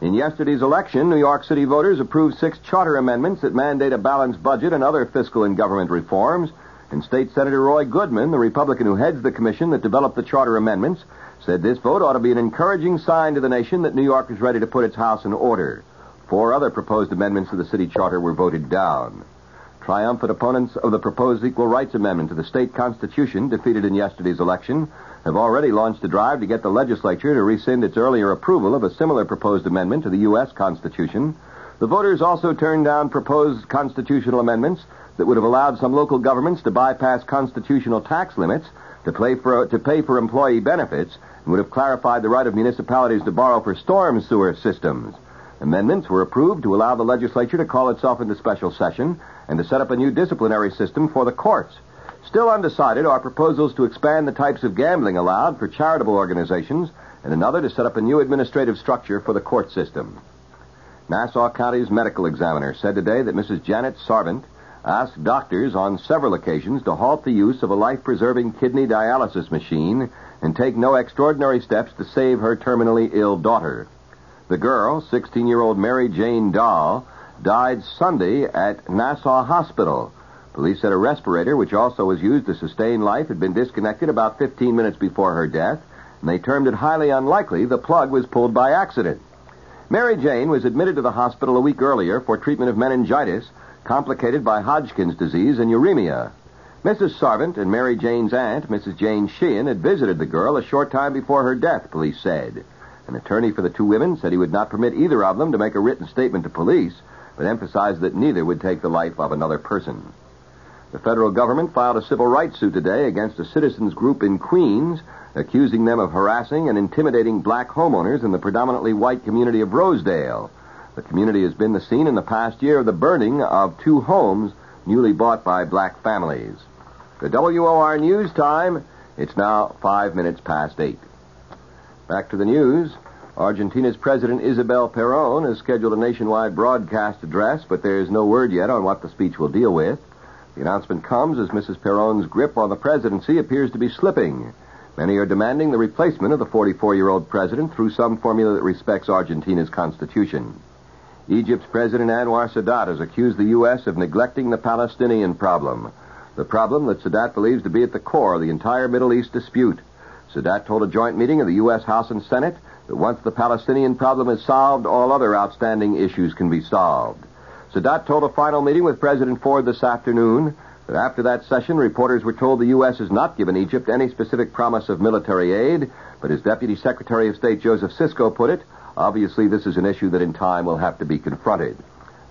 Speaker 24: In yesterday's election, New York City voters approved six charter amendments that mandate a balanced budget and other fiscal and government reforms. And State Senator Roy Goodman, the Republican who heads the commission that developed the charter amendments, said this vote ought to be an encouraging sign to the nation that New York is ready to put its house in order. Four other proposed amendments to the city charter were voted down. Triumphant opponents of the proposed Equal Rights Amendment to the state constitution, defeated in yesterday's election, have already launched a drive to get the legislature to rescind its earlier approval of a similar proposed amendment to the U.S. Constitution. The voters also turned down proposed constitutional amendments that would have allowed some local governments to bypass constitutional tax limits to, for, to pay for employee benefits and would have clarified the right of municipalities to borrow for storm sewer systems. Amendments were approved to allow the legislature to call itself into special session and to set up a new disciplinary system for the courts. Still undecided are proposals to expand the types of gambling allowed for charitable organizations and another to set up a new administrative structure for the court system. Nassau County's medical examiner said today that Mrs. Janet Sarvant asked doctors on several occasions to halt the use of a life-preserving kidney dialysis machine and take no extraordinary steps to save her terminally ill daughter. The girl, 16-year-old Mary Jane Dahl, died Sunday at Nassau Hospital. Police said a respirator, which also was used to sustain life, had been disconnected about 15 minutes before her death, and they termed it highly unlikely the plug was pulled by accident. Mary Jane was admitted to the hospital a week earlier for treatment of meningitis, complicated by Hodgkin's disease and uremia. Mrs. Sarvant and Mary Jane's aunt, Mrs. Jane Sheehan, had visited the girl a short time before her death, police said. An attorney for the two women said he would not permit either of them to make a written statement to police but emphasized that neither would take the life of another person. The federal government filed a civil rights suit today against a citizens group in Queens, accusing them of harassing and intimidating black homeowners in the predominantly white community of Rosedale. The community has been the scene in the past year of the burning of two homes newly bought by black families. The WOR News Time, it's now five minutes past eight. Back to the news. Argentina's President Isabel Perón has scheduled a nationwide broadcast address, but there is no word yet on what the speech will deal with. The announcement comes as Mrs. Perón's grip on the presidency appears to be slipping. Many are demanding the replacement of the 44 year old president through some formula that respects Argentina's constitution. Egypt's President Anwar Sadat has accused the U.S. of neglecting the Palestinian problem, the problem that Sadat believes to be at the core of the entire Middle East dispute. Sadat told a joint meeting of the U.S. House and Senate that once the Palestinian problem is solved, all other outstanding issues can be solved. Sadat told a final meeting with President Ford this afternoon that after that session, reporters were told the U.S. has not given Egypt any specific promise of military aid, but as Deputy Secretary of State Joseph Sisco put it, obviously this is an issue that in time will have to be confronted.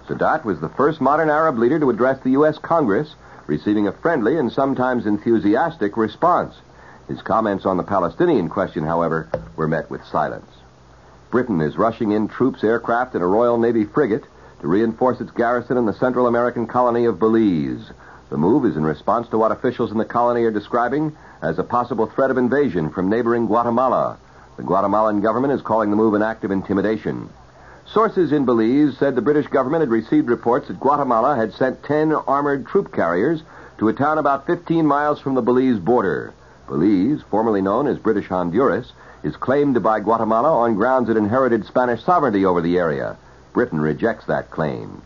Speaker 24: Sadat was the first modern Arab leader to address the U.S. Congress, receiving a friendly and sometimes enthusiastic response. His comments on the Palestinian question, however, were met with silence. Britain is rushing in troops, aircraft, and a Royal Navy frigate to reinforce its garrison in the Central American colony of Belize. The move is in response to what officials in the colony are describing as a possible threat of invasion from neighboring Guatemala. The Guatemalan government is calling the move an act of intimidation. Sources in Belize said the British government had received reports that Guatemala had sent 10 armored troop carriers to a town about 15 miles from the Belize border. Belize, formerly known as British Honduras, is claimed by Guatemala on grounds it inherited Spanish sovereignty over the area. Britain rejects that claim.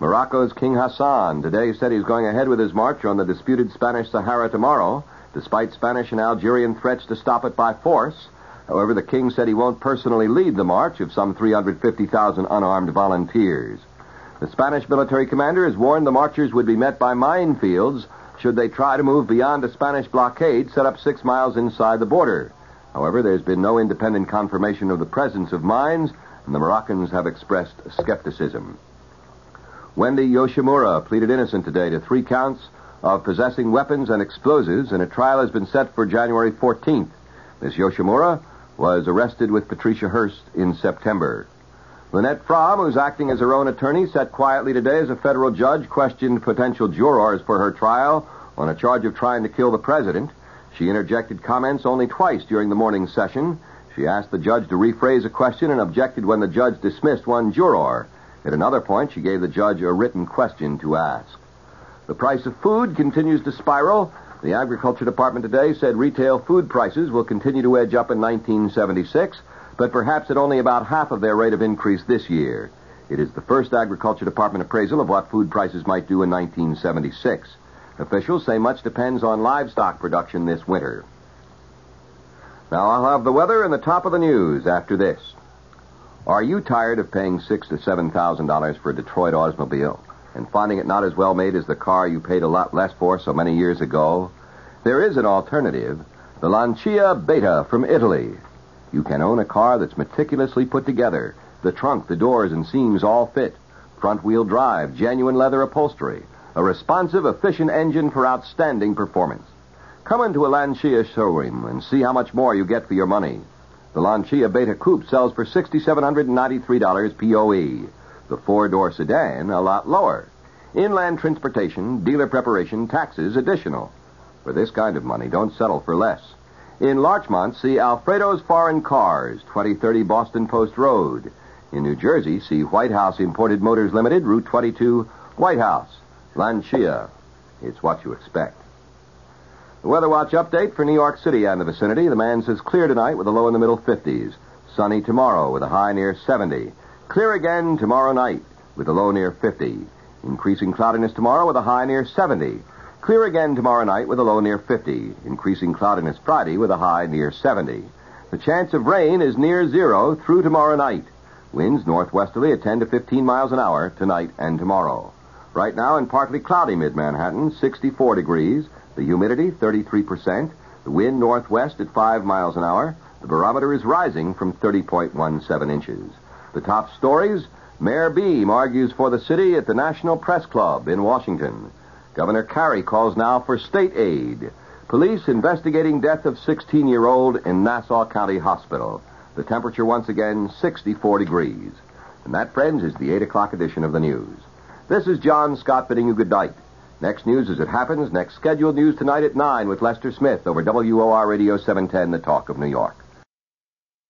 Speaker 24: Morocco's King Hassan today said he's going ahead with his march on the disputed Spanish Sahara tomorrow, despite Spanish and Algerian threats to stop it by force. However, the king said he won't personally lead the march of some 350,000 unarmed volunteers. The Spanish military commander has warned the marchers would be met by minefields should they try to move beyond a Spanish blockade set up six miles inside the border. However, there's been no independent confirmation of the presence of mines, and the Moroccans have expressed skepticism. Wendy Yoshimura pleaded innocent today to three counts of possessing weapons and explosives, and a trial has been set for January 14th. Ms. Yoshimura was arrested with Patricia Hearst in September. Lynette Fromme, who's acting as her own attorney, sat quietly today as a federal judge questioned potential jurors for her trial on a charge of trying to kill the president. She interjected comments only twice during the morning session. She asked the judge to rephrase a question and objected when the judge dismissed one juror. At another point, she gave the judge a written question to ask. The price of food continues to spiral. The Agriculture Department today said retail food prices will continue to edge up in 1976, but perhaps at only about half of their rate of increase this year. It is the first Agriculture Department appraisal of what food prices might do in 1976. Officials say much depends on livestock production this winter. Now I'll have the weather and the top of the news after this. Are you tired of paying six to seven thousand dollars for a Detroit automobile and finding it not as well made as the car you paid a lot less for so many years ago? There is an alternative, the Lancia Beta from Italy. You can own a car that's meticulously put together. The trunk, the doors, and seams all fit. Front wheel drive, genuine leather upholstery, a responsive, efficient engine for outstanding performance. Come into a Lancia showroom and see how much more you get for your money. The Lancia Beta Coupe sells for $6,793 POE. The four-door sedan, a lot lower. Inland transportation, dealer preparation, taxes additional. For this kind of money, don't settle for less. In Larchmont, see Alfredo's Foreign Cars, 2030 Boston Post Road. In New Jersey, see White House Imported Motors Limited, Route 22, White House. Lancia. It's what you expect. The Weather Watch update for New York City and the vicinity. The man says clear tonight with a low in the middle 50s. Sunny tomorrow with a high near 70. Clear again tomorrow night with a low near 50. Increasing cloudiness tomorrow with a high near 70. Clear again tomorrow night with a low near 50. Increasing cloudiness Friday with a high near 70. The chance of rain is near zero through tomorrow night. Winds northwesterly at 10 to 15 miles an hour tonight and tomorrow. Right now in partly cloudy mid Manhattan, 64 degrees. The humidity, 33%. The wind northwest at 5 miles an hour. The barometer is rising from 30.17 inches. The top stories Mayor Beame argues for the city at the National Press Club in Washington. Governor Carey calls now for state aid. Police investigating death of 16 year old in Nassau County Hospital. The temperature once again 64 degrees. And that, friends, is the 8 o'clock edition of the news. This is John Scott bidding you good night. Next news as it happens. Next scheduled news tonight at 9 with Lester Smith over WOR Radio 710, The Talk of New York.